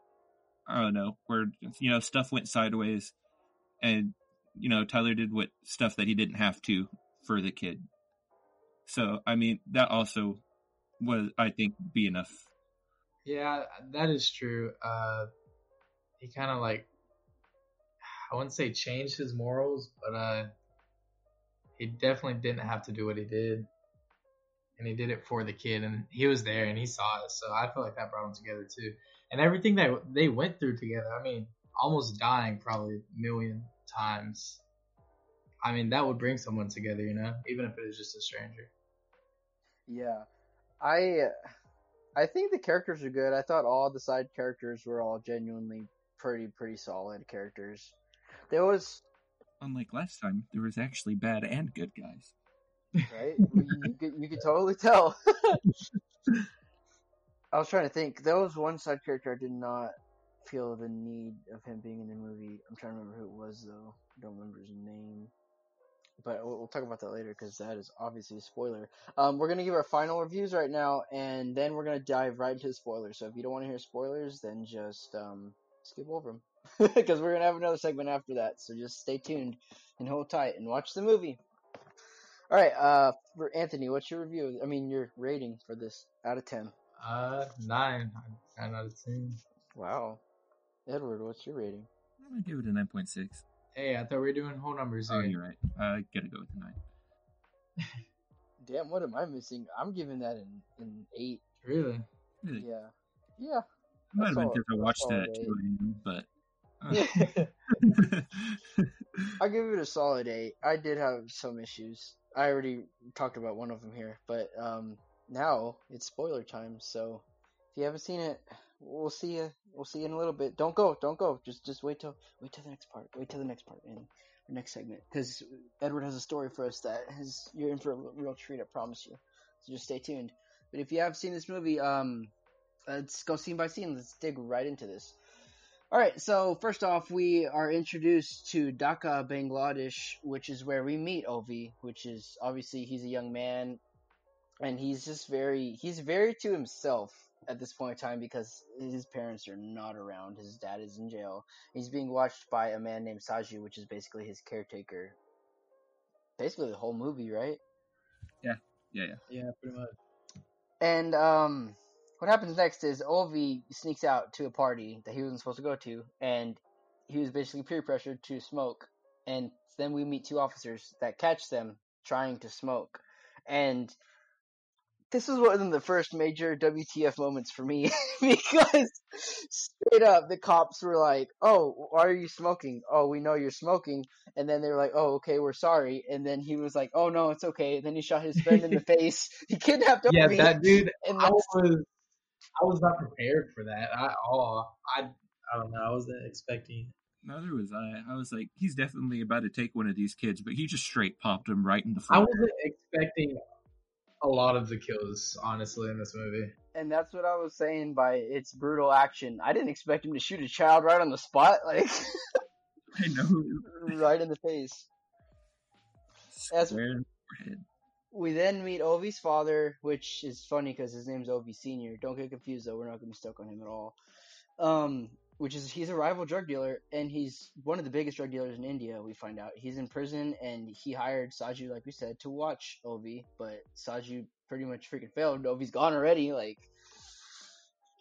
Speaker 2: I don't know, where you know stuff went sideways, and you know Tyler did what stuff that he didn't have to for the kid. So I mean, that also was, I think, be enough.
Speaker 1: Yeah, that is true. Uh, he kind of like, I wouldn't say changed his morals, but uh, he definitely didn't have to do what he did, and he did it for the kid, and he was there and he saw it. So I feel like that brought them together too, and everything that they went through together. I mean, almost dying probably a million times. I mean, that would bring someone together, you know, even if it is just a stranger.
Speaker 3: Yeah, I I think the characters are good. I thought all the side characters were all genuinely pretty pretty solid characters. There was
Speaker 2: Unlike last time, there was actually bad and good guys.
Speaker 3: right. you, you could you could totally tell. I was trying to think. There was one side character I did not feel the need of him being in the movie. I'm trying to remember who it was though. I don't remember his name. But we'll, we'll talk about that later because that is obviously a spoiler. Um, we're gonna give our final reviews right now, and then we're gonna dive right into the spoilers. So if you don't want to hear spoilers, then just um, skip over them because we're gonna have another segment after that. So just stay tuned and hold tight and watch the movie. All right, uh, for Anthony, what's your review? I mean, your rating for this out of ten?
Speaker 1: Uh, nine, nine out of ten.
Speaker 3: Wow, Edward, what's your rating?
Speaker 2: I'm gonna give it a nine point six.
Speaker 1: Hey, I thought we were doing whole numbers
Speaker 2: Oh,
Speaker 1: here.
Speaker 2: you're right. I gotta go with the nine.
Speaker 3: Damn, what am I missing? I'm giving that an an eight.
Speaker 1: Really?
Speaker 2: Really?
Speaker 3: Yeah, yeah.
Speaker 2: It might have been
Speaker 3: all-
Speaker 2: because I
Speaker 3: that's
Speaker 2: watched
Speaker 3: all
Speaker 2: it at 2 a.m., but.
Speaker 3: I give it a solid eight. I did have some issues. I already talked about one of them here, but um, now it's spoiler time. So if you haven't seen it, we'll see you. We'll see you in a little bit. Don't go. Don't go. Just just wait till wait till the next part. Wait till the next part in the next segment because Edward has a story for us that is you're in for a real treat. I promise you. So just stay tuned. But if you have seen this movie, um, let's go scene by scene. Let's dig right into this. All right, so first off, we are introduced to Dhaka, Bangladesh, which is where we meet Ovi, which is obviously he's a young man, and he's just very he's very to himself at this point in time because his parents are not around. His dad is in jail. He's being watched by a man named Saju, which is basically his caretaker. Basically, the whole movie, right?
Speaker 2: yeah, yeah.
Speaker 1: Yeah, pretty much.
Speaker 3: And um, what happens next is Ovi sneaks out to a party that he wasn't supposed to go to, and he was basically peer pressured to smoke and then we meet two officers that catch them trying to smoke, and this was one of the first major WTF moments for me because straight up the cops were like, "Oh, why are you smoking? Oh, we know you're smoking." And then they were like, "Oh, okay, we're sorry." And then he was like, "Oh no, it's okay." And then he shot his friend in the face. He kidnapped
Speaker 1: Yeah,
Speaker 3: Ovi.
Speaker 1: that dude.
Speaker 3: and
Speaker 1: I was, I was not prepared for that at all. I, I don't know. I wasn't expecting.
Speaker 2: Neither was I. I was like, he's definitely about to take one of these kids, but he just straight popped him right in the
Speaker 1: Front.
Speaker 2: I
Speaker 1: wasn't expecting a lot of the kills, honestly, in this movie.
Speaker 3: and that's what I was saying by its brutal action. I didn't expect him to shoot a child right on the spot, like
Speaker 2: I know.
Speaker 3: right in the face. As-
Speaker 2: Square in the forehead.
Speaker 3: We then meet Ovi's father, which is funny because his name's Ovi Senior. Don't get confused though; we're not gonna be stuck on him at all. Um, which is he's a rival drug dealer, and he's one of the biggest drug dealers in India. We find out he's in prison, and he hired Saju, like we said, to watch Ovi, but Saju pretty much freaking failed. Ovi's gone already, like.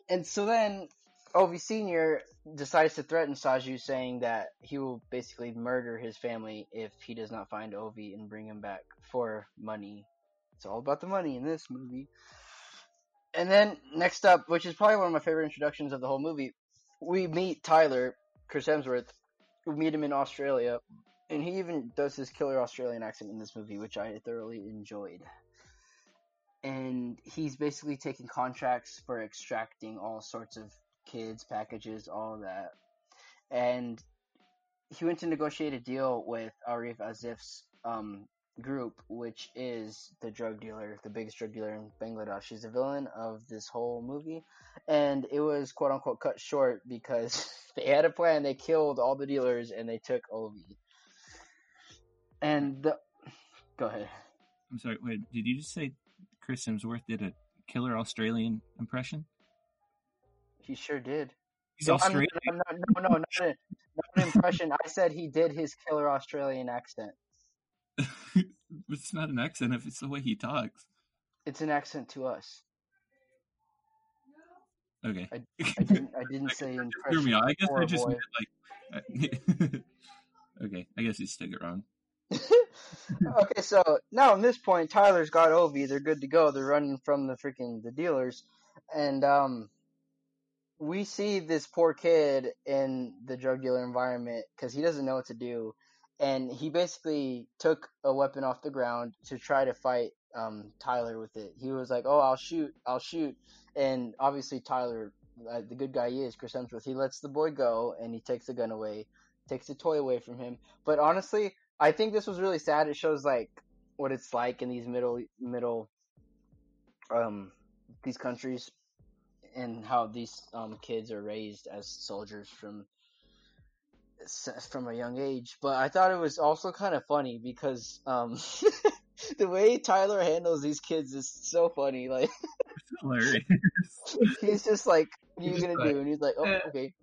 Speaker 3: And so then Ovi Senior decides to threaten Saju, saying that he will basically murder his family if he does not find Ovi and bring him back for money. It's all about the money in this movie. And then next up, which is probably one of my favorite introductions of the whole movie, we meet Tyler, Chris Hemsworth. We meet him in Australia, and he even does his killer Australian accent in this movie, which I thoroughly enjoyed. And he's basically taking contracts for extracting all sorts of kids, packages, all that. And he went to negotiate a deal with Arif Asif's um, group, which is the drug dealer, the biggest drug dealer in Bangladesh. He's the villain of this whole movie, and it was quote unquote cut short because they had a plan. They killed all the dealers and they took Ovi. And the go ahead.
Speaker 2: I'm sorry. Wait, did you just say Chris Hemsworth did a killer Australian impression?
Speaker 3: He sure did.
Speaker 2: He's
Speaker 3: No, I'm-
Speaker 2: Australian.
Speaker 3: No, no, no, no, not, a, not an impression. I said he did his killer Australian accent.
Speaker 2: It's not an accent if it's the way he talks.
Speaker 3: It's an accent to us.
Speaker 2: Okay.
Speaker 3: I didn't. I didn't say
Speaker 2: That me
Speaker 3: impression.
Speaker 2: I guess I just meant like. okay, I guess you still it wrong.
Speaker 3: okay, so now at this point, Tyler's got Ovi. They're good to go. They're running from the freaking the dealers, and um, we see this poor kid in the drug dealer environment because he doesn't know what to do, and he basically took a weapon off the ground to try to fight um Tyler with it. He was like, "Oh, I'll shoot, I'll shoot," and obviously Tyler, uh, the good guy he is, Chris Hemsworth, he lets the boy go and he takes the gun away, takes the toy away from him. But honestly, I think this was really sad. It shows like what it's like in these middle middle um these countries and how these um kids are raised as soldiers from from a young age. But I thought it was also kind of funny because um the way Tyler handles these kids is so funny. Like
Speaker 2: It's hilarious.
Speaker 3: he's just like, "What are you gonna
Speaker 1: like,
Speaker 3: do?" And he's like, "Oh,
Speaker 1: "Eh."
Speaker 3: okay."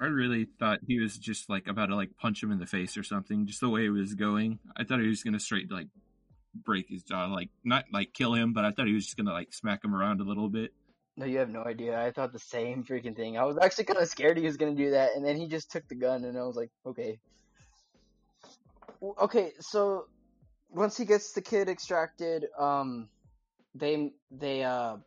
Speaker 2: I really thought he was just like about to like punch him in the face or something. Just the way it was going, I thought he was gonna straight like break his jaw, like not like kill him, but I thought he was just gonna like smack him around a little bit.
Speaker 3: No, you have no idea. I thought the same freaking thing. I was actually kind of scared he was gonna do that, and then he just took the gun, and I was like, okay. Okay, so once he gets the kid extracted, um, they they uh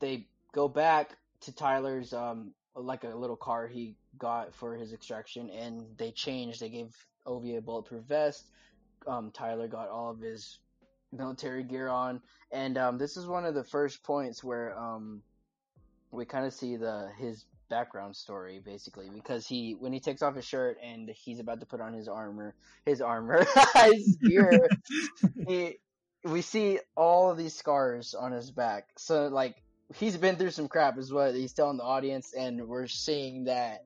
Speaker 3: they go back to Tyler's um like a little car he got for his extraction, and they changed. They gave Ovi a bulletproof vest. Um, Tyler got all of his military gear on, and um, this is one of the first points where um we kind of see the his background story basically because he when he takes off his shirt and he's about to put on his armor his armor his gear he we see all of these scars on his back. So like he's been through some crap is what he's telling the audience and we're seeing that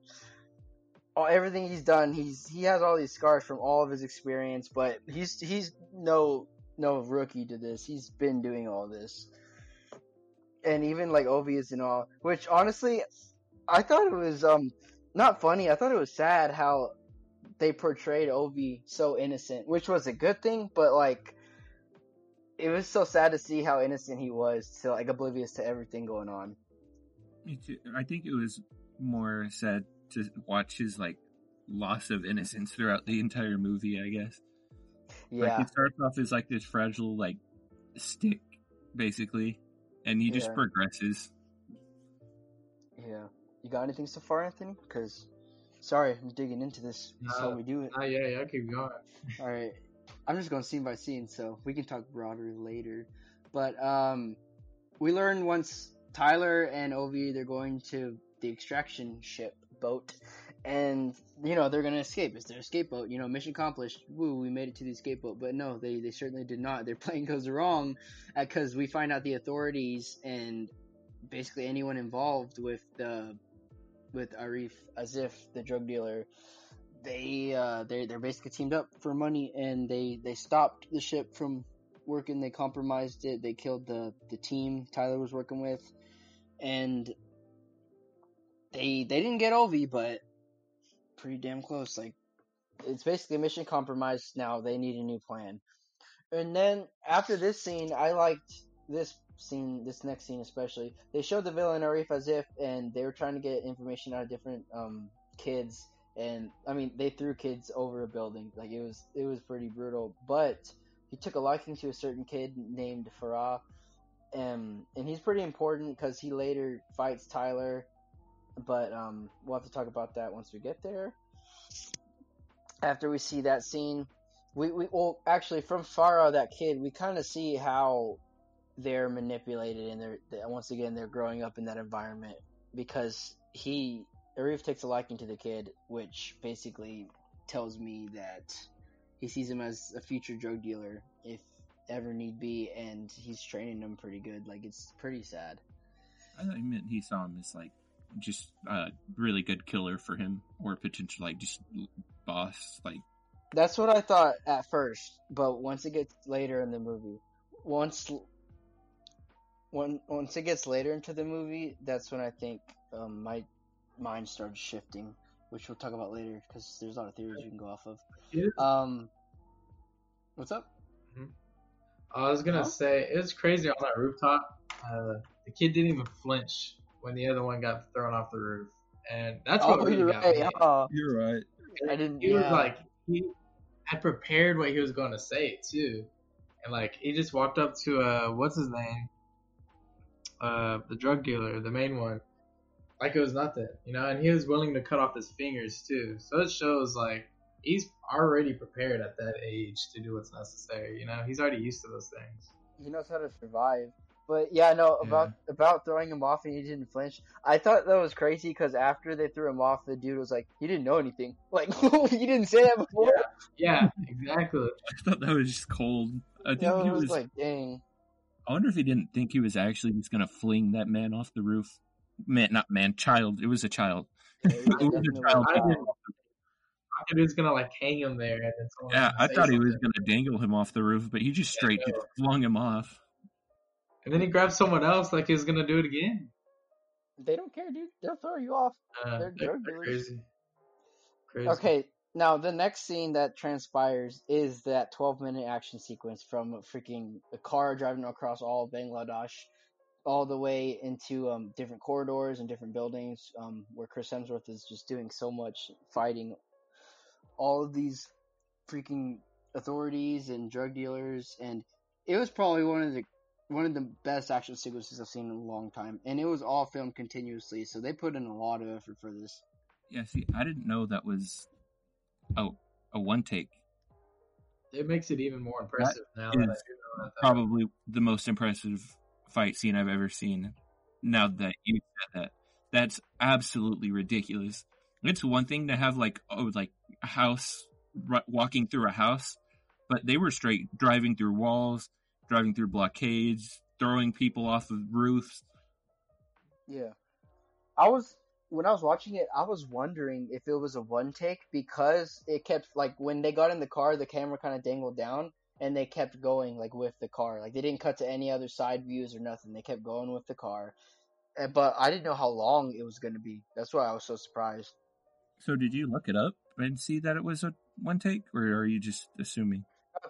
Speaker 3: all, everything he's done he's he has all these scars from all of his experience but he's he's no no rookie to this. He's been doing all this and even like Ovi is and all. Which honestly, I thought it was um not funny. I thought it was sad how they portrayed Ovi so innocent, which was a good thing. But like, it was so sad to see how innocent he was, to like oblivious to everything going on.
Speaker 2: Me too. I think it was more sad to watch his like loss of innocence throughout the entire movie. I guess. Like
Speaker 3: Yeah,
Speaker 2: he starts off as like this fragile like stick, basically, and he just
Speaker 3: Yeah.
Speaker 2: progresses.
Speaker 3: yeah. You got anything so far, Anthony? Because, sorry, I'm digging into this. That's how we do it.
Speaker 1: Ah, yeah, yeah, keep going.
Speaker 3: All right. I'm just going scene by scene, so we can talk broader later. But um, we learn once Tyler and Ovi they're going to the extraction ship boat, and you know they're gonna escape. It's their escape boat. You know, mission accomplished. Woo, we made it to the escape boat. But no, they they certainly did not. Their plane goes wrong because we find out the authorities and basically anyone involved with the with Arif Asif, the drug dealer, they uh they they're basically teamed up for money and they they stopped the ship from working they compromised it they killed the the team tyler was working with and they they didn't get ovi but pretty damn close like it's basically mission compromised now they need a new plan and then after this scene i liked this scene this next scene especially they showed the villain arif asif and they were trying to get information out of different um kids and I mean they threw kids over a building. Like it was it was pretty brutal. But he took a liking to a certain kid named Farah, and and he's pretty important because he later fights Tyler. But um, we'll have to talk about that once we get there. After we see that scene, we we well actually from Farah that kid we kind of see how they're manipulated and they're they, once again they're growing up in that environment because he Arif takes a liking to the kid, which basically tells me that he sees him as a future drug dealer if ever need be, and he's training him pretty good. Like it's pretty sad.
Speaker 2: I thought you meant he saw him as like just a really good killer for him, or potential like just boss. Like
Speaker 3: That's what I thought at first, but once it gets later in the movie, once when once it gets later into the movie, that's when I think um, my mind started shifting, which we'll talk about later because there's a lot of theories you can go off of. Um, what's up?
Speaker 1: I was gonna
Speaker 3: Huh?
Speaker 1: say it was crazy on that rooftop. Uh, the kid didn't even flinch when the other one got thrown off the roof, and that's what
Speaker 3: oh,
Speaker 1: really
Speaker 3: you're
Speaker 1: got
Speaker 3: right.
Speaker 1: me.
Speaker 3: huh?
Speaker 2: you're right.
Speaker 3: I didn't.
Speaker 1: He was like he had prepared what he was going to say too, and like he just walked up to uh what's his name, uh the drug dealer, the main one, like it was nothing, you know, and he was willing to cut off his fingers too. So it shows like he's already prepared at that age to do what's necessary. You know, he's already used to those things.
Speaker 3: he knows how to survive. But yeah, no about about throwing him off and he didn't flinch. I thought that was crazy because after they threw him off, the dude was like, "He didn't know anything. Like he didn't say that before."
Speaker 1: Yeah, exactly.
Speaker 2: I thought that was just cold. I think
Speaker 3: Yeah,
Speaker 2: he
Speaker 3: was
Speaker 2: was.
Speaker 3: like, "Dang."
Speaker 2: I wonder if he didn't think he was actually just gonna fling that man off the roof. Man, not man, child. It was a child.
Speaker 3: Yeah, he
Speaker 2: It was a child.
Speaker 1: I didn't- I thought he was gonna like hang him there, and
Speaker 2: Yeah, I thought he was gonna dangle him off the roof, but he just straight
Speaker 1: no.
Speaker 2: just flung him off.
Speaker 1: And then he grabbed someone else, like he was gonna do it again.
Speaker 3: They don't care, dude. They'll throw you off.
Speaker 1: Uh,
Speaker 3: They're
Speaker 1: they're,
Speaker 3: drug
Speaker 1: they're
Speaker 3: dealers.
Speaker 1: crazy. Crazy.
Speaker 3: Okay, now the next scene that transpires is that 12 minute action sequence from a freaking a car driving across all of Bangladesh, all the way into um, different corridors and different buildings, um, where Chris Hemsworth is just doing so much fighting all of these freaking authorities and drug dealers, and it was probably one of the one of the best action sequences I've seen in a long time, and it was all filmed continuously, so they put in a lot of effort for this.
Speaker 2: Yeah, see, I didn't know that was a a one take.
Speaker 1: It makes it even more impressive now that I do know that.
Speaker 2: Probably the most impressive fight scene I've ever seen. Now that you said that, that's absolutely ridiculous. It's one thing to have like oh like a house ru- walking through a house, but they were straight driving through walls, driving through blockades, throwing people off of roofs.
Speaker 3: Yeah. I was when I was watching it, I was wondering if it was a one take because it kept like when they got in the car, the camera kind of dangled down and they kept going like with the car. Like they didn't cut to any other side views or nothing. They kept going with the car. Uh, But I didn't know how long it was going to be. That's why I was so surprised.
Speaker 2: So did you look it up and see that it was a one take, or are you just assuming?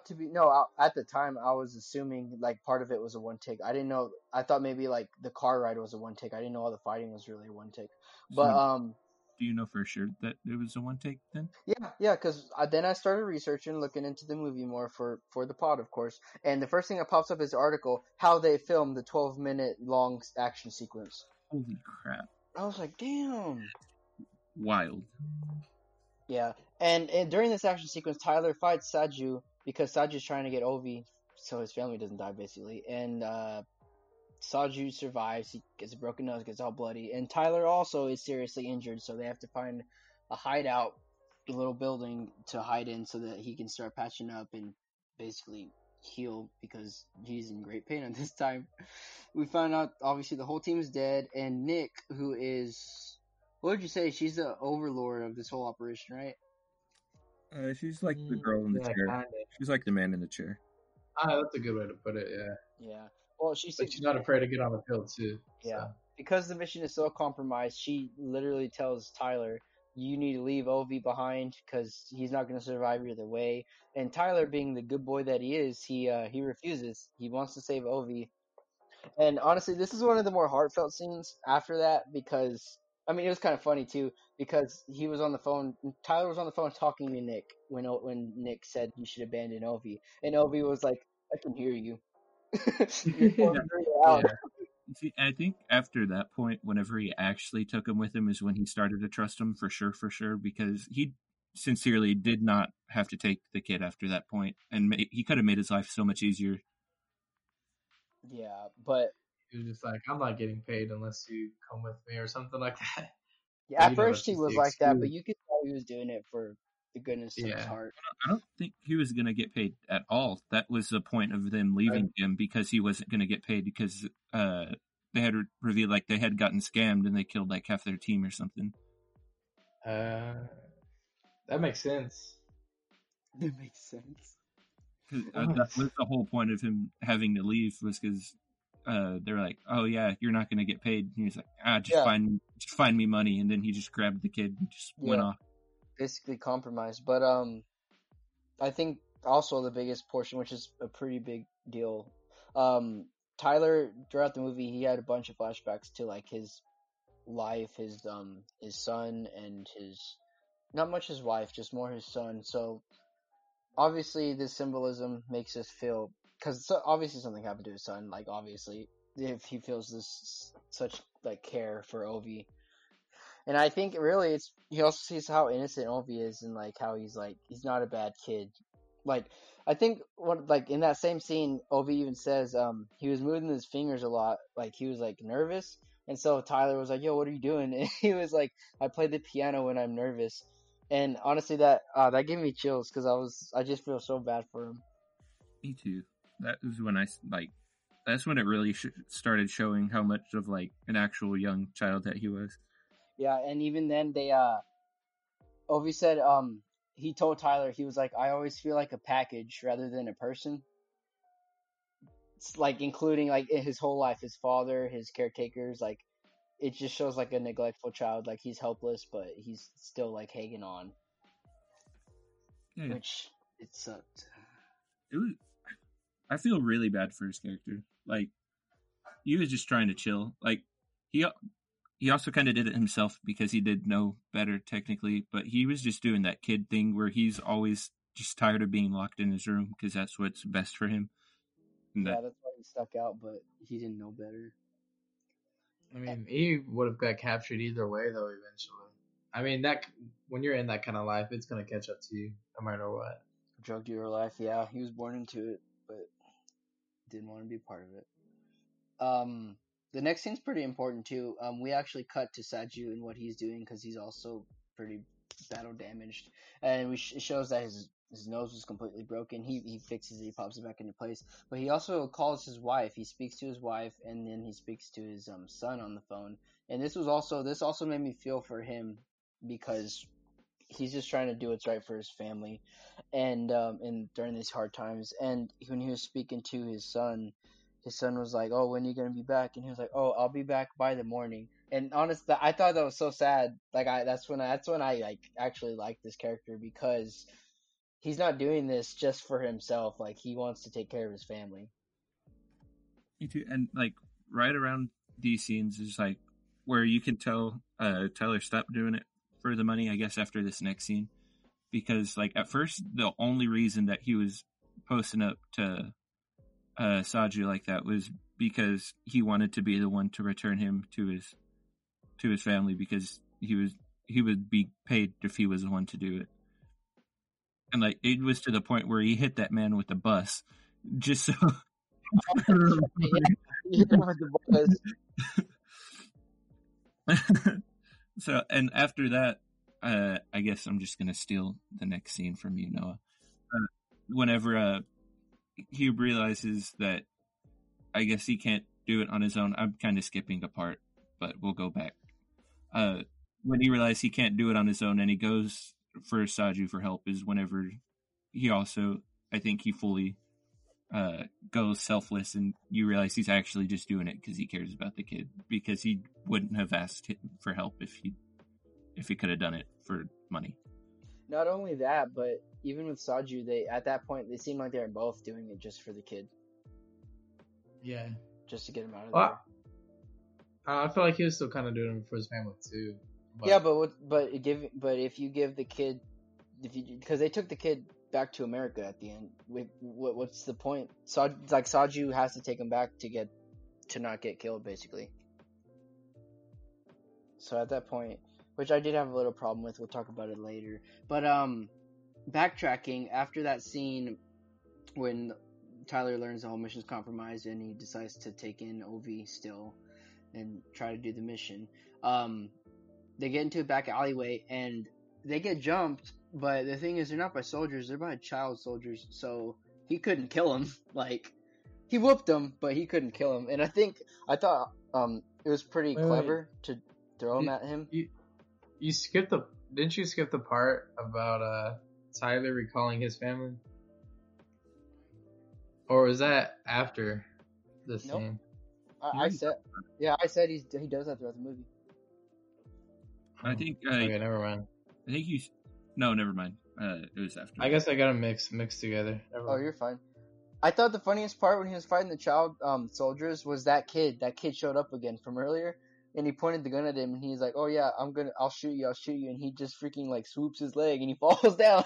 Speaker 3: To be no, I, at the time I was assuming like part of it was a one take. I didn't know. I thought maybe like the car ride was a one take. I didn't know all the fighting was really a one take. But
Speaker 2: So-
Speaker 3: um,
Speaker 2: do you know for sure that it was a one take then?
Speaker 3: Yeah, yeah, because then I started researching, looking into the movie more for for the pod, of course. And the first thing that pops up is the article how they filmed the 12 minute long action sequence.
Speaker 2: Holy crap!
Speaker 3: I was like, damn.
Speaker 2: Wild.
Speaker 3: Yeah, and, and during this action sequence, Tyler fights Saju because Saju's trying to get Ovi so his family doesn't die, basically. And uh, Saju survives. He gets a broken nose, gets all bloody, and Tyler also is seriously injured. So they have to find a hideout, a little building to hide in, so that he can start patching up and basically heal because he's in great pain at this time. We find out obviously the whole team is dead, and Nick, who is what would you say? She's the overlord of this whole operation, right?
Speaker 2: Uh, she's like the girl in the
Speaker 1: Yeah,
Speaker 2: chair.
Speaker 1: kinda.
Speaker 2: She's like the man in the chair.
Speaker 1: Ah, that's a good way to put it. Yeah,
Speaker 3: Yeah. Well, she's
Speaker 1: but she's not afraid to get on the pill too.
Speaker 3: Yeah.
Speaker 1: so.
Speaker 3: because the mission is so compromised, she literally tells Tyler, "You need to leave Ovi behind because he's not going to survive either way." And Tyler, being the good boy that he is, he uh, he refuses. He wants to save Ovi. And honestly, this is one of the more heartfelt scenes after that because I mean it was kind of funny too because he was on the phone. Tyler was on the phone talking to Nick when when Nick said you should abandon Ovi, and Ovi was like, "I can hear you." You're going through it out.
Speaker 1: Yeah.
Speaker 2: See, I think after that point, whenever he actually took him with him, is when he started to trust him for sure, for sure, because he sincerely did not have to take the kid after that point, and ma- he could have made his life so much easier.
Speaker 3: Yeah, but
Speaker 1: He was just like, I'm not getting paid unless you come with me or something like that.
Speaker 3: yeah, at
Speaker 1: you know,
Speaker 3: first he was
Speaker 1: the
Speaker 3: like that, but you could tell he was doing it for the goodness of his heart.
Speaker 2: I don't think he was going to get paid at all. That was the point of them leaving him because he wasn't going to get paid because uh, they had revealed like they had gotten scammed and they killed like half their team or something.
Speaker 1: Uh, that makes sense.
Speaker 3: That makes sense.
Speaker 2: 'Cause, uh, that was the whole point of him having to leave was because uh, they're like, "Oh yeah, you're not going to get paid." And he was like, "Ah, just
Speaker 3: Yeah.
Speaker 2: find just find me money," and then he just grabbed the kid and just went off.
Speaker 3: Basically compromised, but um, I think also the biggest portion, which is a pretty big deal. Um, Tyler throughout the movie, he had a bunch of flashbacks to like his life, his um, his son, and his not much his wife, just more his son. So obviously, this symbolism makes us feel because obviously something happened to his son. Like obviously, if he feels this such like care for Ovi, and I think really it's he also sees how innocent Ovi is and like how he's like he's not a bad kid. Like I think what like in that same scene, Ovi even says um he was moving his fingers a lot, like he was like nervous. And so Tyler was like, "Yo, what are you doing?" And he was like, "I play the piano when I'm nervous." And honestly, that uh, that gave me chills because I was I just feel so bad for him.
Speaker 2: Me too. That was when I like. That's when it really sh- started showing how much of like an actual young child that he was.
Speaker 3: Yeah, and even then they uh Ovi said um he told Tyler he was like I always feel like a package rather than a person. It's like including like his whole life, his father, his caretakers, like it just shows like a neglectful child, like he's helpless but he's still like hanging on,
Speaker 2: Yeah,
Speaker 3: which it sucked.
Speaker 2: it was. I feel really bad for his character. Like he was just trying to chill. Like he he also kind of did it himself because he did know better technically, but he was just doing that kid thing where he's always just tired of being locked in his room because that's what's best for him. And
Speaker 3: Yeah,
Speaker 2: that,
Speaker 3: that's why he stuck out, but he didn't know better.
Speaker 1: I mean, he would have got captured either way, though. Eventually, I mean, that when you're in that kind of life, it's gonna catch up to you no matter what.
Speaker 3: Drug dealer life, yeah, he was born into it, but didn't want to be part of it. Um, the next scene's pretty important too. Um, we actually cut to Saju and what he's doing because he's also pretty battle damaged, and we sh- it shows that his his nose was completely broken. He he fixes it, he pops it back into place. But he also calls his wife. He speaks to his wife, and then he speaks to his um son on the phone. And this was also this also made me feel for him because he's just trying to do what's right for his family, and um and during these hard times. And when he was speaking to his son, his son was like, "Oh, when are you gonna be back?" And he was like, "Oh, I'll be back by the morning." And honestly, I thought that was so sad. Like I, that's when I, that's when I like actually like this character because he's not doing this just for himself. Like he wants to take care of his family.
Speaker 2: me too. And like right around these scenes is like where you can tell uh, Tyler stopped doing it for the money, I guess, after this next scene. Because, like, at first, the only reason that he was posting up to uh, Saju like that was because he wanted to be the one to return him to his to his family because he was he would be paid if he was the one to do it. And like it was to the point where he hit that man with the bus just so so and after that uh I guess I'm just gonna steal the next scene from you, Noah. Uh, whenever uh Hugh realizes that I guess he can't do it on his own. I'm kind of skipping a part, but we'll go back. Uh, when he realizes he can't do it on his own and he goes for Saju for help is whenever he also, I think he fully uh, goes selfless and you realize he's actually just doing it because he cares about the kid because he wouldn't have asked him for help if he if he could have done it for money.
Speaker 3: Not only that, but even with Saju, they at that point they seem like they're both doing it just for the kid,
Speaker 1: Yeah.
Speaker 3: just to get him out of
Speaker 1: Well, I I feel like he was still kind of doing it for his family too.
Speaker 3: there. Yeah, but what, but give but if you give the kid, if you because they took the kid back to America at the end. With what what's the point? Sa, like Saju has to take him back to get to not get killed, basically. So at that point, which I did have a little problem with, we'll talk about it later. But um, backtracking after that scene when Tyler learns the whole mission's compromised and he decides to take in Ovi still and try to do the mission. Um, they get into a back alleyway and they get jumped, but the thing is, they're not by soldiers; they're by child soldiers. So he couldn't kill him. Like he whooped him, but he couldn't kill him. And I think I thought um it was pretty
Speaker 1: Wait, wait.
Speaker 3: clever to throw him
Speaker 1: You-
Speaker 3: at him.
Speaker 1: You you skipped the didn't you skip the part about uh Tyler recalling his family? Or was that after the
Speaker 3: Nope.
Speaker 1: scene?
Speaker 3: I, I said, yeah, I said he's he does that throughout the movie.
Speaker 2: I think uh,
Speaker 1: Okay, never mind.
Speaker 2: I think you. S- No, never mind. Uh, it was after.
Speaker 1: I guess I got them mixed mixed together. Never
Speaker 3: Oh, you're fine. I thought the funniest part when he was fighting the child um, soldiers was that kid. That kid showed up again from earlier, and he pointed the gun at him, and he's like, "Oh yeah, I'm gonna, I'll shoot you, I'll shoot you," and he just freaking like swoops his leg, and he falls down.